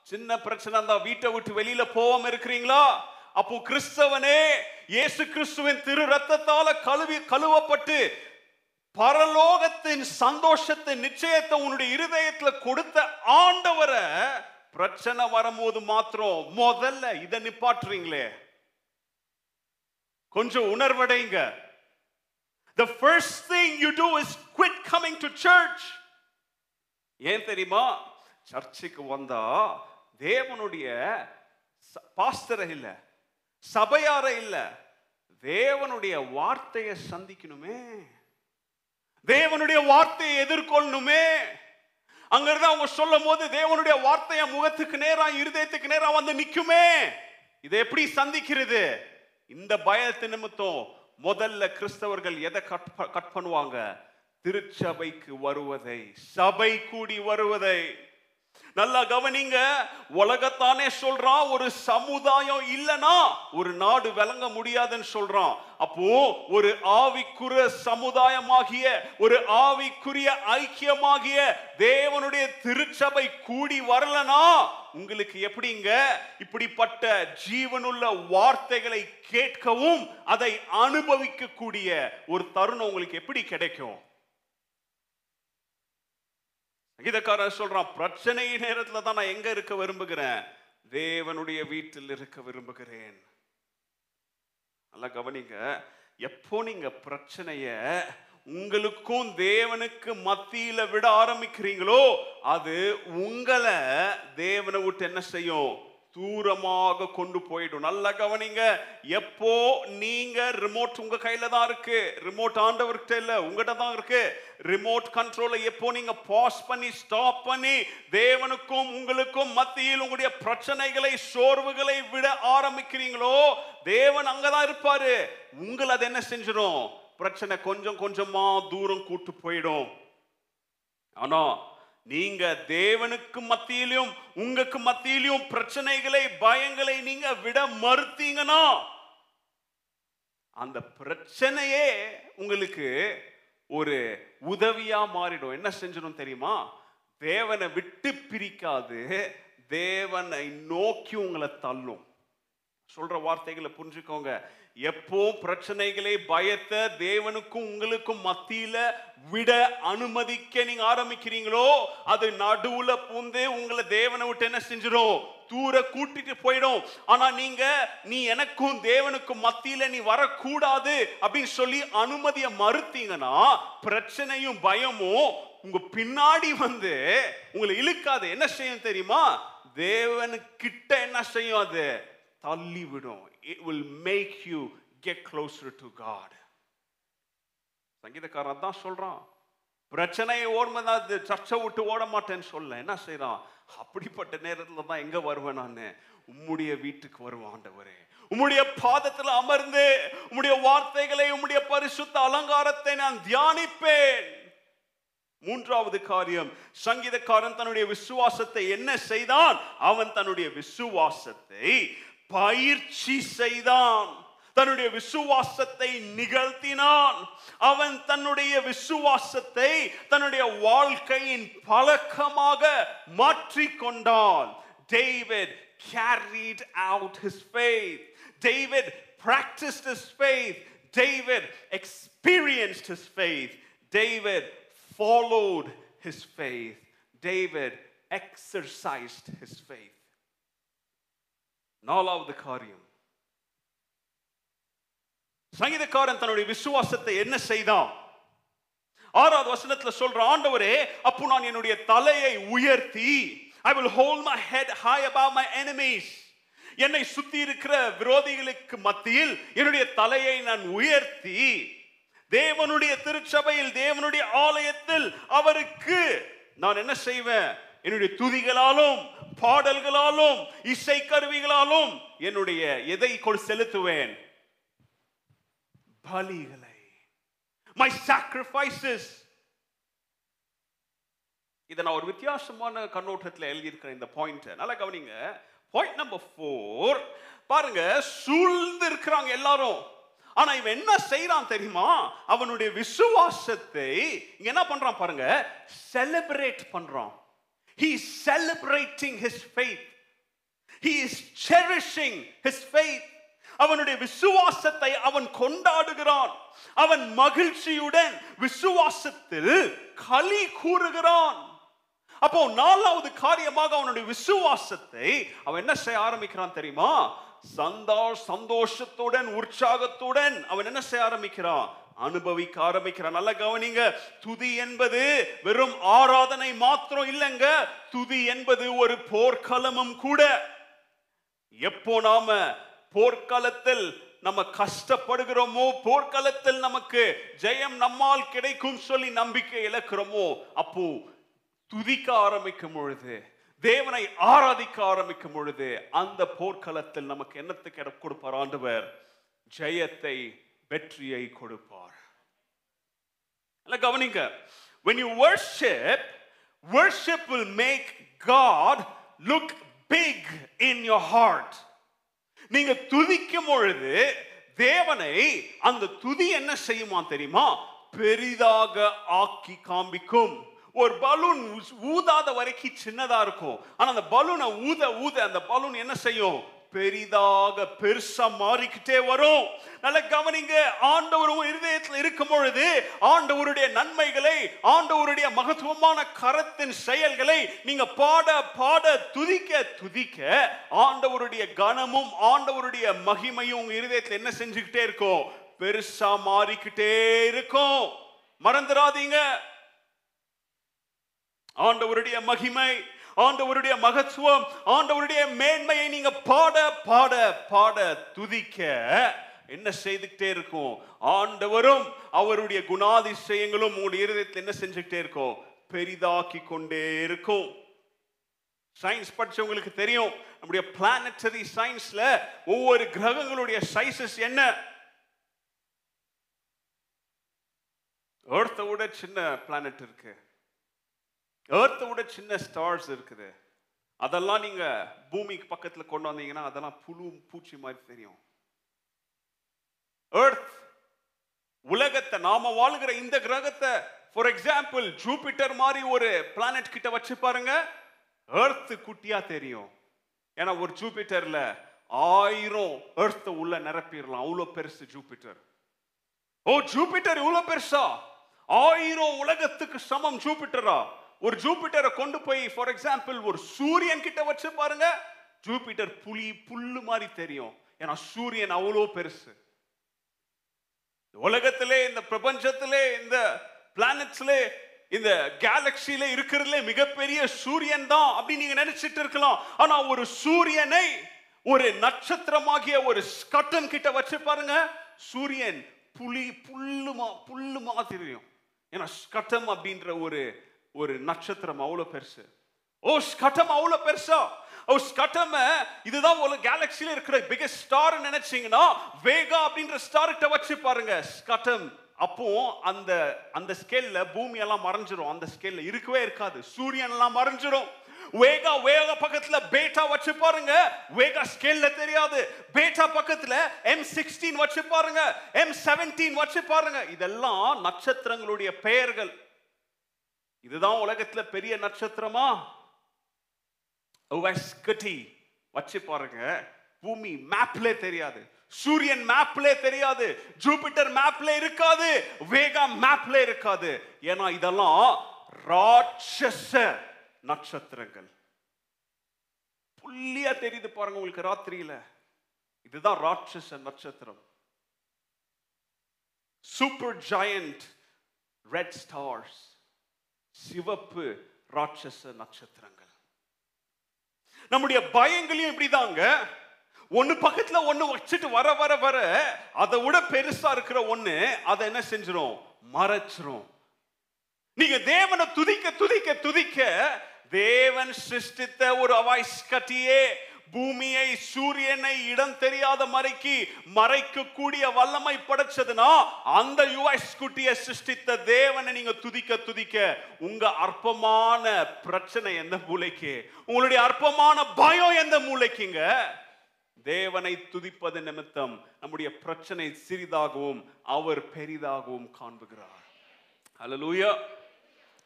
சின்ன பிரச்சனை வந்தா வீட்டை விட்டு வெளியில போகாம இருக்கிறீங்களா? அப்போ கிறிஸ்தவனே இயேசு கிறிஸ்துவின் திரு ரத்தத்தால கழுவி கழுவப்பட்டு பரலோகத்தின் சந்தோஷத்தின் நிச்சயத்தை உன்னுடைய இருதயத்துல கொடுத்த ஆண்டவரை பிரச்சனை வரும்போது மாத்திரம் முதல்ல இதை நிப்பாட்டுறீங்களே. கொஞ்சம் உணர்வடைங்க. The first thing you do is quit coming to church. ஏன் தெரியுமா? சர்ச்சுக்கு வந்தா தேவனுடைய பாஸ்தரை இல்ல சபையார இல்ல தேவனுடைய வார்த்தையை சந்திக்கணுமே. தேவனுடைய வார்த்தையை எதிர்கொள்ளணுமே. அங்கிருந்து அவங்க சொல்லும் போது தேவனுடைய வார்த்தைய முகத்துக்கு நேரம் இருதயத்துக்கு நேரம் வந்து நிக்குமே. இதை எப்படி சந்திக்கிறது? இந்த பயத்து நிமித்தம் முதல்ல கிறிஸ்தவர்கள் எதை கட் கட் பண்ணுவாங்க? திருச்சபைக்கு வருவதை சபை கூடி வருவதை. நல்லா கவனிங்க. உலகத்தானே சொல்றான் ஒரு சமுதாயம் இல்லனா ஒரு நாடு விளங்க முடியாதுன்னு சொல்றான். அப்போ ஒரு ஆவிக்குற சமுதாயமாகிய ஒரு ஆவிக்குரிய ஐக்கியமாகிய தேவனுடைய திருச்சபை கூடி வரலனா உங்களுக்கு எப்படிங்க? இப்படிப்பட்ட ஜீவனுள்ள வார்த்தைகளை கேட்கவும் அதை அனுபவிக்கக்கூடிய ஒரு தருணம் உங்களுக்கு எப்படி கிடைக்கும்? சங்கீதக்காரர் சொல்றான் பிரச்சனை நேரத்தில் தான் நான் எங்க இருக்க விரும்புகிறேன்? தேவனுடைய வீட்டில் இருக்க விரும்புகிறேன். நல்லா கவனிங்க எப்போ நீங்க பிரச்சனைய உங்களுக்கும் தேவனுக்கு மத்தியில விட ஆரம்பிக்கிறீங்களோ அது உங்களை தேவனை விட்டு என்ன செய்யும்? தூரமாக கொண்டு போயிடும். நல்லா கவனிங்க. எப்போ நீங்க ரிமோட் உங்க கையில தான் இருக்கு. ரிமோட் ஆண்டவர்கிட்ட இல்ல உங்ககிட்ட தான் இருக்கு. ரிமோட் கண்ட்ரோலை எப்போ நீங்க பாஸ் பண்ணி ஸ்டாப் பண்ணி தேவனுக்கும் உங்களுக்கும் மத்தியில் உங்களுடைய பிரச்சனைகளை சோர்வுகளை விட ஆரம்பிக்கிறீங்களோ தேவன் அங்கதான் இருப்பாரு. உங்களை அது என்ன செஞ்சிடும்? பிரச்சனை கொஞ்சம் கொஞ்சமா தூரம் கூட்டு போயிடும். ஆனா நீங்க தேவனுக்கு மத்தியிலும் உங்களுக்கு மத்தியிலும் பிரச்சனைகளை பயங்களை நீங்க விட மறுத்தீங்கன்னா அந்த பிரச்சனையே உங்களுக்கு ஒரு உதவியா மாறிடும். என்ன செஞ்சிடும் தெரியுமா? தேவனை விட்டு பிரிக்காது. தேவனை நோக்கி உங்களை தள்ளும். சொல்ற வார்த்தைகளை புரிஞ்சுக்கோங்க. எப்போ பிரச்சனைகளை பயத்தை தேவனுக்கும் உங்களுக்கும் மத்தியில விட அனுமதிக்க நீங்க ஆரம்பிக்கிறீங்களோ அது நடுவுல பூந்து உங்களை தேவனை விட்டு என்ன செஞ்சிடும் தூர கூட்டிட்டு போயிடும். ஆனா நீங்க நீ எனக்கும் தேவனுக்கும் மத்தியில நீ வரக்கூடாது அப்படின்னு சொல்லி அனுமதியை மறுத்தீங்கன்னா பிரச்சனையும் பயமும் உங்க பின்னாடி வந்து உங்களை இழுக்காது. என்ன செய்யும் தெரியுமா? தேவனுக்கிட்ட என்ன செய்யும்? அது தள்ளி it will make you get closer to God சங்கீதக்காரன் தான் சொல்றான். பிரச்சனையை ஓடுமா அது சர்ச்சை விட்டு ஓட மாட்டேன்னு சொல்ல. என்ன செய்யறான் அப்படிப்பட்ட நேரத்துல தான் எங்க வருவேன் நான்? உம்முடைய வீட்டுக்கு வருவான்டவரே ஆண்டவரே. உம்முடைய பாதத்தில் அமர்ந்து உம்முடைய வார்த்தைகளை உம்முடைய பரிசுத்த அலங்காரத்தை நான் தியானிப்பேன். மூன்றாவது காரியம் சங்கீதக்காரன் தன்னுடைய விசுவாசத்தை என்ன செய்தான்? அவன் தன்னுடைய விசுவாசத்தை பயிற்சி செய்தான் தன்னுடைய விசுவாசத்தை நிகழ்த்தினான் அவன் தன்னுடைய விசுவாசத்தை தன்னுடைய வாழ்க்கையின் பழக்கமாக மாற்றிக்கொண்டான் David carried out his faith david practiced his faith david experienced his faith david followed his faith david exercised his faith நாலாவது காரியம். சங்கீதக்காரன் தன்னுடைய விசுவாசத்தை என்ன செய்தான்? ஆறாவது வசனத்துல சொல்ற ஆண்டவரே அப்போ நான் என்னுடைய தலையை உயர்த்தி I will hold my head high above my enemies என்னை சுத்தி இருக்கிற விரோதிகளுக்கு மத்தியில் என்னுடைய தலையை நான் உயர்த்தி தேவனுடைய திருச்சபையில் தேவனுடைய ஆலயத்தில் அவருக்கு நான் என்ன செய்வேன்? என்னுடைய துதிகளாலும் பாடல்களாலும் இசை கருவிகளாலும் என்னுடைய எதை கொள் செலுத்துவேன்? பலிகளை. மை சாக்ரிஃபைசஸ் இதை நான் ஒரு வித்தியாசமான கண்ணோட்டத்தில் எழுதியிருக்கிறேன் இந்த பாயிண்ட் நல்லா கவனிங்க. பாயிண்ட் நம்பர் ஃபோர் பாருங்க சூழ்ந்து இருக்கிறாங்க எல்லாரும். ஆனா இவன் என்ன செய்யறான் தெரியுமா? அவனுடைய விசுவாசத்தை இங்க என்ன பண்றான் பாருங்க செலிப்ரேட் பண்றான். He is celebrating his faith. He is cherishing his faith. அவனுடைய விசுவாசத்தை அவன் கொண்டாடுகிறான். அவன் மகிழ்ச்சியுடன் விசுவாசத்தில் களி கூறுகிறான். அப்போ நாலாவது காரியமாக அவனுடைய விசுவாசத்தை அவன் என்ன செய்ய ஆரம்பிக்கிறான் தெரியுமா? சந்தோஷத்துடன் உற்சாகத்துடன் அவன் என்ன செய்ய ஆரம்பிக்கிறான்? அனுபவிக்க ஆரம்பிக்கிறான் நல்ல கவனிங்க. துதி என்பது வெறும் ஆராதனை மாத்திரம் இல்லைங்க. துதி என்பது ஒரு போர்க்களமும் கூட. எப்போ நாம போர்க்களத்தில் நம்ம கஷ்டப்படுகிறோமோ போர்க்களத்தில் நமக்கு ஜெயம் நம்மால் கிடைக்கும் சொல்லி நம்பிக்கை இழக்கிறோமோ அப்போ துதிக்க ஆரம்பிக்கும் பொழுது தேவனை ஆராதிக்க ஆரம்பிக்கும் பொழுது அந்த போர்க்களத்தில் நமக்கு என்னத்துக்கு கொடுப்பார் ஆண்டவர்? ஜெயத்தை வெற்றியை கொடுப்பார். நல்லா கவனிங்க. When you worship worship will make god look big in your heart. நீங்க துதிக்கும் பொழுது தேவனை அந்த துதி என்ன செய்யுமா தெரியுமா? பெரிதாக ஆக்கி காண்பிக்கும். ஒரு பலூன் ஊதாத வரைக்கும் சின்னதா இருக்கும். ஆனா அந்த பலூனை ஊத ஊத அந்த பலூன் என்ன செய்யும்? பெரிதாக பெருசா மாறிக்கிட்டே வரும். நல்ல கவனிங்க ஆண்டவர் இருதயத்தில் இருக்கும் பொழுது ஆண்டவருடைய நன்மைகளை ஆண்டவருடைய மகத்துவமான கரத்தின் செயல்களை நீங்க பாட பாட துதிக்க துதிக்க ஆண்டவருடைய கனமும் ஆண்டவருடைய மகிமையும் உங்க இருதயத்தில் என்ன செஞ்சுக்கிட்டே இருக்கும் பெருசா மாறிக்கிட்டே இருக்கும். மறந்துடாதீங்க ஆண்டவருடைய மகிமை ஆண்டவருடைய மகத்துவம் ஆண்டவருடைய மேன்மையை நீங்க பாட பாட பாட துதிக்க என்ன செய்துக்கிட்டே இருக்கும்? ஆண்டவரும் அவருடைய குணாதிசயங்களும் உங்களுடைய இருதயத்தில் என்ன செஞ்சுக்கிட்டே இருக்கும்? பெரிதாக்கி கொண்டே இருக்கும். சயின்ஸ் படிச்சவங்களுக்கு தெரியும் நம்முடைய பிளானட்டரி சயின்ஸ்ல ஒவ்வொரு கிரகங்களுடைய சைசஸ் என்ன? எர்த்தை விட சின்ன பிளானட் இருக்கு. ஏர்த்தை விட சின்ன ஸ்டார்ஸ் இருக்குது. அதெல்லாம் நீங்கள் பூமிக்கு பக்கத்தில் கொண்டு வந்தீங்கன்னா அதெல்லாம் புழு பூச்சி மாதிரி தெரியும். ஏர்த் உலகத்தை நாம வாழ்கிற இந்த கிரகத்தை ஃபார் எக்ஸாம்பிள் ஜூபிட்டர் மாதிரி ஒரு பிளானட் கிட்ட வச்சு பாருங்க ஏர்த்து குட்டியா தெரியும். ஏன்னா ஒரு ஜூபிட்டர்ல ஆயிரம் ஏர்த்தை உள்ள நிரப்பிடலாம். அவ்வளோ பெருசு ஜூபிட்டர் ஓ ஜூபிட்டர் இவ்வளவு பெருசா? ஆயிரம் உலகத்துக்கு சமம் ஜூபிட்டரா ஒரு ஜூபிட்டரை கொண்டு போய் ஃபார் எக்ஸாம்பிள் ஒரு சூரியன் கிட்ட வச்சு பாருங்க ஜூபிட்டர் புலி புல்லு மாதிரி தெரியும். ஏன்னா சூரியன் அவ்வளோ பெருசு. உலகத்திலே இந்த பிரபஞ்சத்திலே இந்த பிளானட்ஸ்லே இந்த கேலக்சியில இருக்கிறதுல மிகப்பெரிய சூரியன் தான் அப்படின்னு நீங்க நினைச்சிட்டு இருக்கலாம். ஆனா ஒரு சூரியனை ஒரு நட்சத்திரமாகிய ஒரு ஸ்கட்டன் கிட்ட வச்சு பாருங்க சூரியன் புலி புல்லுமா புல்லு மாதிரி தெரியும். ஏன்னா ஸ்கட்டம் அப்படின்ற ஒரு ஒரு நட்சத்திரம் அவ்வளோ பெருசு. ஓ ஸ்கட்டம் அவ்வளோ பெருசா? ஓ ஸ்கட்டம் இதுதான் ஒரு கேலக்சியில் இருக்கிற பிகஸ்ட் ஸ்டார் நினைச்சீங்கன்னா வேகா அப்படின்ற ஸ்டார் கிட்ட வச்சு பாருங்க. ஸ்கட்டம் அப்போ அந்த அந்த ஸ்கேல்ல பூமியெல்லாம் மறைஞ்சிரும். அந்த ஸ்கேல்ல இருக்கவே இருக்காது. சூரியன் எல்லாம் மறைஞ்சிரும். வேகா வேகா பக்கத்துல பேட்டா வச்சு பாருங்க. வேகா ஸ்கேல்ல தெரியாது. பேட்டா பக்கத்துல எம் சிக்ஸ்டீன் வச்சு பாருங்க. எம் செவன்டீன் வச்சு பாருங்க. இதெல்லாம் நட்சத்திரங்களுடைய பெயர்கள். இதுதான் உலகத்துல பெரிய நட்சத்திரமா? வெஸ்கட்டி வச்சு பாருங்க. பூமி மேப்ல தெரியாது. சூரியன் மேப்ல தெரியாது. ஜூபிட்டர் மேப்ல இருக்காது. வேகா மேப்ல இருக்காது. ஏன்னா இதெல்லாம் ராட்சச நட்சத்திரங்கள். புள்ளியா தெரியுது பாருங்க உங்களுக்கு ராத்திரியில. இதுதான் ராட்சச நட்சத்திரம். சூப்பர் ஜாயண்ட் ரெட் ஸ்டார்ஸ் சிவப்பு ராட்சச நட்சத்திரங்கள். நம்முடைய பயங்களையும் இப்படிதாங்க. ஒண்ணு பக்கத்துல ஒண்ணு வச்சுட்டு வர வர வர அதை விட பெருசா இருக்கிற ஒண்ணு அதை என்ன செஞ்சிடும் மறைச்சிரும். நீங்க தேவனை துதிக்க துதிக்க துதிக்க தேவன் சிருஷ்டித்த ஒரு அவாய்ஸ் கட்டியே பூமியை சூரியனை இடம் தெரியாத மறைக்கு மறைக்கக்கூடிய வல்லமை படைச்சதுன்னா அந்த யுவாய்ஸ் குட்டியை சிருஷ்டித்த தேவனை நீங்க துதிக்க துதிக்க உங்க அற்பமான பிரச்சனை எந்த மூளைக்கு உங்களுடைய அற்பமான பயம் எந்த மூளைக்குங்க தேவனை துதிப்பது நிமித்தம் நம்முடைய பிரச்சனை சிறிதாகவும் அவர் பெரிதாகவும் காண்புகிறார். ஹalleluya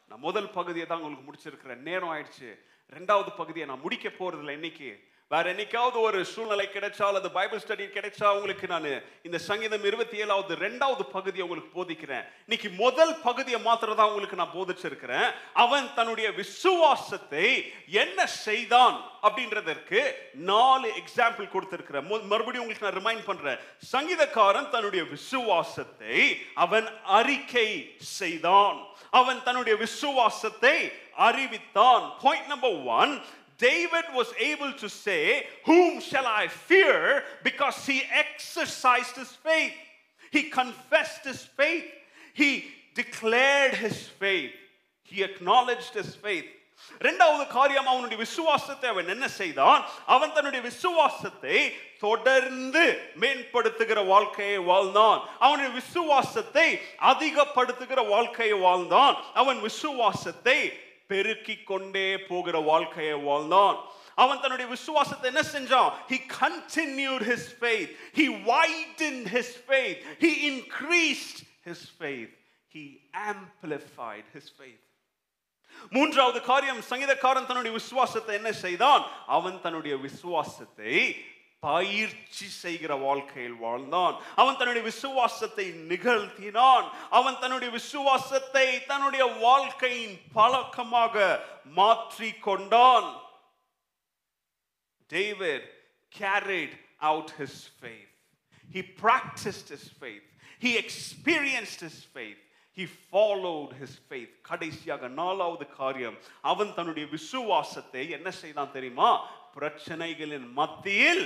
நான் முதல் பகுதியை தான் உங்களுக்கு முடிச்சிருக்கிறேன். நேரம் ஆயிடுச்சு. ரெண்டாவது பகுதியை நான் முடிக்க போறதில்ல இன்னைக்கு. வேற என்னைக்காவது ஒரு சூழ்நிலை கிடைச்சா அல்லது பைபிள் ஸ்டடி கிடைச்சா உங்களுக்கு நான் இந்த சங்கீதம் இருபத்தி ஏழாவது ரெண்டாவது பகுதியை உங்களுக்கு போதிக்கிறேன். இன்னைக்கு முதல் பகுதியை மாத்திரம் தான் உங்களுக்கு நான் போதிச்சிருக்கிறேன். அவன் தன்னுடைய விசுவாசத்தை என்ன செய்தான் அப்படின்றதற்கு நாலு எக்ஸாம்பிள் கொடுத்திருக்கிறேன். மறுபடியும் உங்களுக்கு நான் ரிமைண்ட் பண்றேன். சங்கீதக்காரன் தன்னுடைய விசுவாசத்தை அவன் அறிக்கை செய்தான். அவன் தன்னுடைய விசுவாசத்தை அறிவித்தான். Point number one David was able to say, Whom shall I fear? Because he exercised his faith. He confessed his faith. He declared his faith. He acknowledged his faith. ரெண்டாவது காரியம் அவனுடைய விசுவாசத்தை அவன் என்ன செய்தான் அவன் தன்னுடைய விசுவாசத்தை தொடர்ந்து மேம்படுத்துகிற வாழ்க்கையை வாழ்ந்தான் அவனுடைய விசுவாசத்தை அதிகப்படுத்துகிற வாழ்க்கையை வாழ்ந்தான் அவன் விசுவாசத்தை பெருக்கிக் கொண்டே போகிற வாழ்க்கையை வாழ்ந்தான். அவன் தன்னுடைய விசுவாசத்தை என்ன செஞ்சான்? He continued his faith. He widened his faith. He increased his faith. He amplified his faith. மூன்றாவது காரியம் சங்கீதக்காரன் தன்னுடைய விசுவாசத்தை என்ன செய்தான்? அவன் தன்னுடைய விசுவாசத்தை பயிற்சி செய்கிற வாழ்க்கையில் வாழ்ந்தான் அவன் தன்னுடைய விசுவாசத்தை நிகழ்த்தினான் அவன் தன்னுடைய விசுவாசத்தை தன்னுடைய வாழ்க்கையின் பழக்கமாக மாற்றி கொண்டான் David carried out his faith. He practiced his faith. He experienced his faith. He followed his faith. கடைசியாக நாலாவது காரியம் அவன் தன்னுடைய விசுவாசத்தை என்ன செய்தான் தெரியுமா பிரச்சனைகளின் மத்தியில்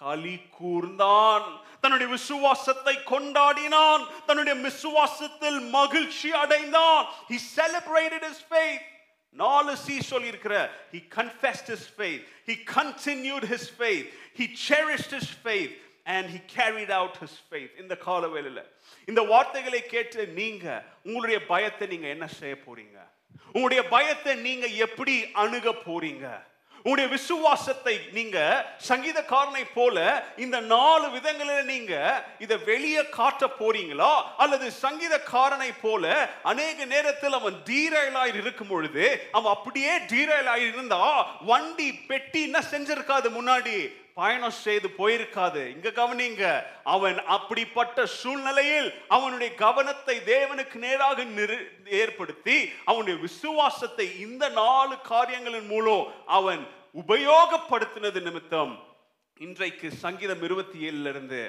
களி கூர்ந்தான். தன்னுடைய விசுவாசத்தை கொண்டாடினான். தன்னுடைய விசுவாசத்தில் மகிழ்ச்சி அடைந்தான். He celebrated his faith. நாலு சி சொல்லியிருக்கிற he confessed his faith. He continued his faith. He cherished his faith. And he carried out his faith. இந்த காலவேளையில இந்த வார்த்தைகளை கேட்டு நீங்க உங்களுடைய பயத்தை நீங்க என்ன செய்ய போறீங்க? உங்களுடைய பயத்தை நீங்க எப்படி அணுக போறீங்க? உங்களுடைய விசுவாசத்தை நீங்க சங்கீதக்காரனை போல இந்த நாலு விதங்களில் நீங்க இதை வெளியே காட்ட போறீங்களா? அல்லது சங்கீதக்காரனை போல அநேக நேரத்தில் அவன் டீரைலாய் இருக்கும் பொழுது அவன் அப்படியே டீரைலாய் இருந்தா வண்டி பெட்டி என்ன செஞ்சிருக்காது முன்னாடி? பயணம் செய்து போயிருக்காது. இங்க கவனிங்க அவன் அப்படிப்பட்ட சூழ்நிலையில் அவனுடைய கவனத்தை தேவனுக்கு நேராக ஏற்படுத்தி அவனுடைய விசுவாசத்தை இந்த நாலு காரியங்களின் மூலம் அவன் உபயோகப்படுத்தினது நிமித்தம் இன்றைக்கு சங்கீதம் இருபத்தி ஏழுல இருந்து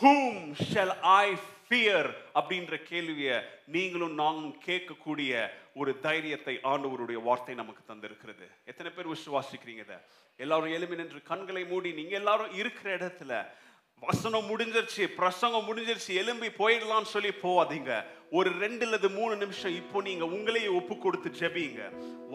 ஹூம் ஷெல் ஐ ஃபியர் அப்படின்ற கேள்வியை நீங்களும் நாங்களும் கேட்கக்கூடிய ஒரு தைரியத்தை ஆண்டவருடைய வார்த்தை நமக்கு தந்திருக்கிறது. எத்தனை பேர் விசுவாசிக்கிறீங்க இதை? எல்லாரும் எழுமி நின்று கண்களை மூடி நீங்க எல்லாரும் இருக்கிற இடத்துல வசனம் முடிஞ்சிருச்சு பிரசங்கம் முடிஞ்சிருச்சு எலும்பி போயிடலாம்னு சொல்லி போவாதீங்க. ஒரு ரெண்டு அல்லது மூணு நிமிஷம் இப்போ நீங்க உங்களையே ஒப்பு கொடுத்து ஜெபிங்க.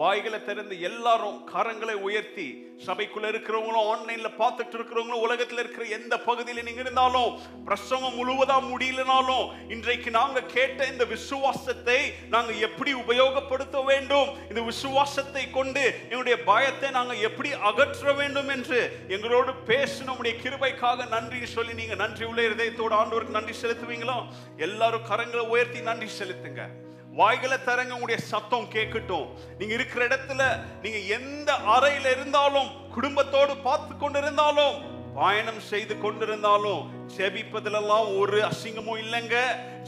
வாய்களை திறந்து எல்லாரும் கரங்களை உயர்த்தி சபைக்குள்ள இருக்கிறவங்களும் ஆன்லைன்ல பார்த்துட்டு இருக்கிறவங்களும் உலகத்துல இருக்கிற எந்த பகுதியில நீங்க இருந்தாலும் பிரசங்கம் முழுவதா முடியலனாலும் இன்றைக்கு நாங்க கேட்ட இந்த விசுவாசத்தை நாங்க எப்படி உபயோகப்படுத்த வேண்டும்? இந்த விசுவாசத்தை கொண்டு எங்களுடைய பயத்தை நாங்க எப்படி அகற்ற வேண்டும் என்று எங்களோடு பேசின உடைய கிருபைக்காக நன்றி சொல்லி நீங்க நன்றி உள்ள இதயத்தோடு ஆண்டோருக்கு நன்றி செலுத்துவீங்களோ? எல்லாரும் கரங்களை உயர்த்தி நன்றி செலுத்துங்க. வாய்களை தரங்க உங்களுடைய சத்தம் கேட்கட்டும். நீங்க இருக்கிற இடத்துல நீங்க எந்த அறையில இருந்தாலும் குடும்பத்தோடு பார்த்து கொண்டிருந்தாலும் பயணம் செய்து கொண்டிருந்தாலும் ஜெபிப்பதிலெல்லாம் ஒரு அசிங்கமும் இல்லைங்க.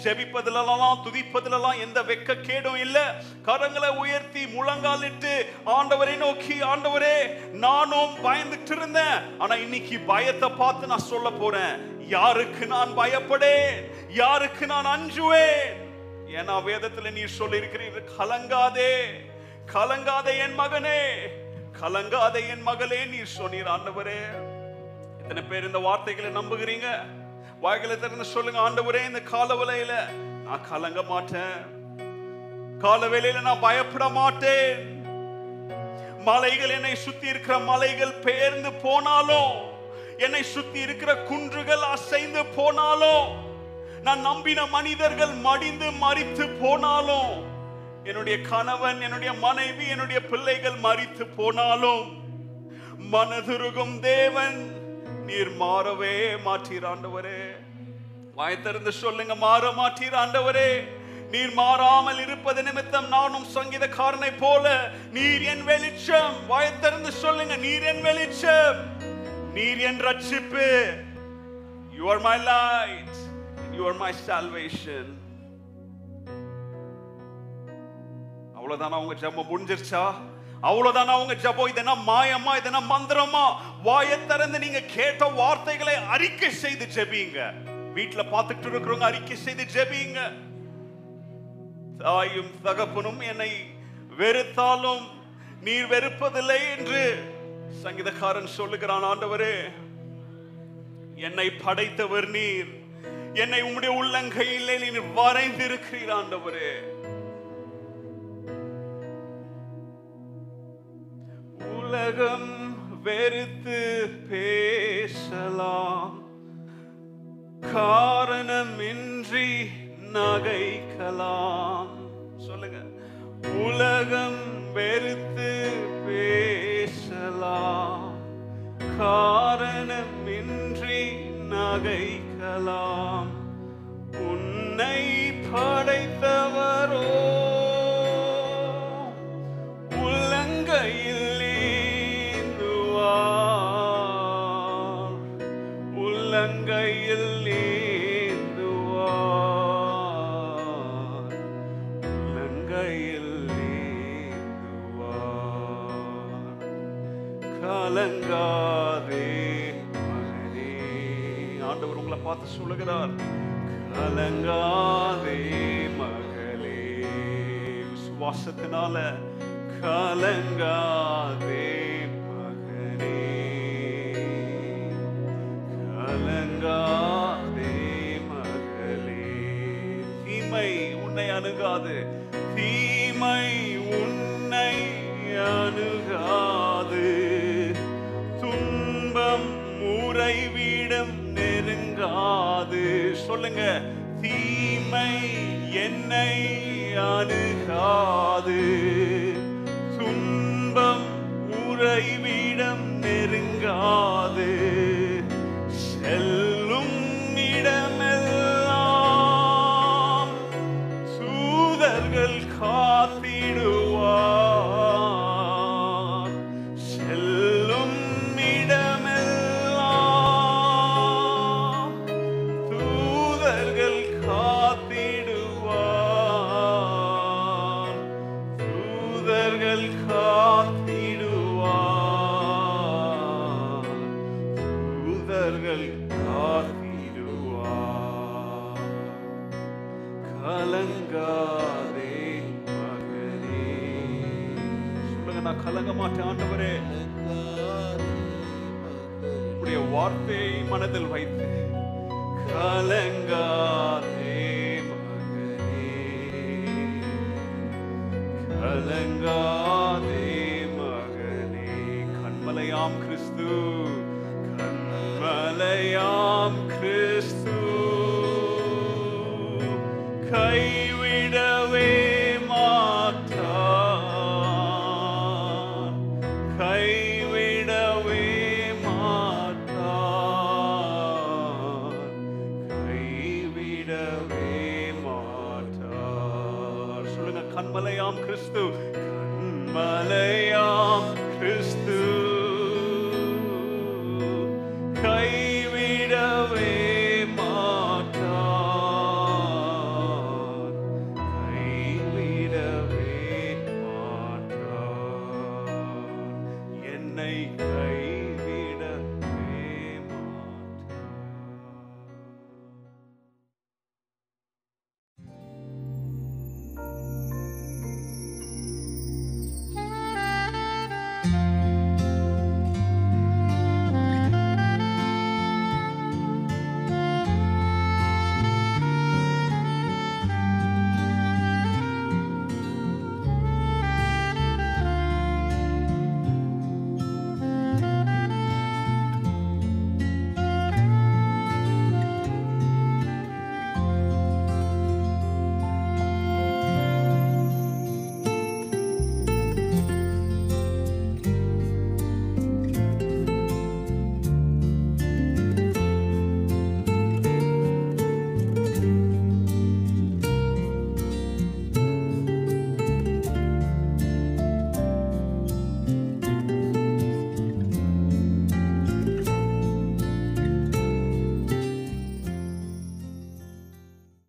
ஜெபிப்பதிலெல்லாம் துதிப்பதிலெல்லாம் எந்த வெக்க கேடும் இல்ல. கரங்களை உயர்த்தி முழங்காலிட்டு ஆண்டவரை நோக்கி ஆண்டவரே நானும் பயந்துட்டு இருந்தேன் ஆனா இன்னைக்கு பயத்தை பார்த்து நான் சொல்ல போறேன். யாருக்கு நான் பயப்படேன்? யாருக்கு நான் அஞ்சுவேன்? ஏன்னா வேதத்துல நீ சொல்லி இருக்கிறீர்கள் கலங்காதே கலங்காதே என் மகனே கலங்காதே என் மகளே நீ சொன்னீர் ஆண்டவரே. எத்தனை பேர் இந்த வார்த்தைகளை நம்புகிறீங்க? வாய்களை திறந்து சொல்லுங்க ஆண்டவரே இந்த காலவலையில நான் கலங்க மாட்டேன். காலவேளையில நான் பயப்பட மாட்டேன். மலைகள் என்னை சுத்தி இருக்கிற மலைகள் பெயர்ந்து போனாலும் என்னை சுத்தி இருக்கிற குன்றுகள் அசைந்து போனாலும் நான் நம்பின மனிதர்கள் மடிந்து மறித்து போனாலும் என்னுடைய கணவன் என்னுடைய மனைவி என்னுடைய பிள்ளைகள் மறித்து போனாலும் மனதுருகும் தேவன் நீர் மாறவே மாற்றீர் ஆண்டவரே. வாய் திறந்து சொல்லுங்க மாற மாற்றீர் ஆண்டவரே. நீர் மாறாமல் இருப்பது நிமித்தம் நானும் சங்கீதக்காரனை போல நீர் என் வெளிச்சம். வாய் திறந்து சொல்லுங்க நீர் என் வெளிச்சம். நீர் என் ரட்சிப்பு. You are my light you are my salvation அவ்வளவுதானா உங்க ஜெபம் முடிஞ்சிருச்சா? அவ்வளவுதானா உங்க ஜெபம்? இதென்ன மாயமா? இதென்ன மந்திரமா? வாயை திறந்து நீங்க கேட்ட வார்த்தைகளை அறிக்கை செய்து ஜெபிங்க. வீட்டுல பார்த்துட்டு இருக்கிறவங்க அறிக்கை செய்து ஜெபிங்க. தாயும் தகப்பனும் என்னை வெறுத்தாலும் நீர் வெறுப்பதில்லை என்று சங்கீதக்காரன் சொல்லுகிறான் ஆண்டவரே என்னை படைத்தவர் நீர். என்னை உம்முடைய உள்ளங்கையிலே நீர் வரைந்திருக்கிறீர் ஆண்டவரே. உலகம் வெறுத்து பேசலாம். காரணமின்றி நகைக்கலாம். சொல்லுங்க. உலகம் வெறுத்து பேசலாம். காரணமின்றி நகைக்கலாம். சொல்லுகிறார் கலங்காதே மகளே. விசுவாசத்தினால கலங்கா என்னை அணுகாது வார்த்தையை மனதில் வைத்து கலங்காதே மகனே கலங்காதே மகனே. கண்மலையாம் கிறிஸ்து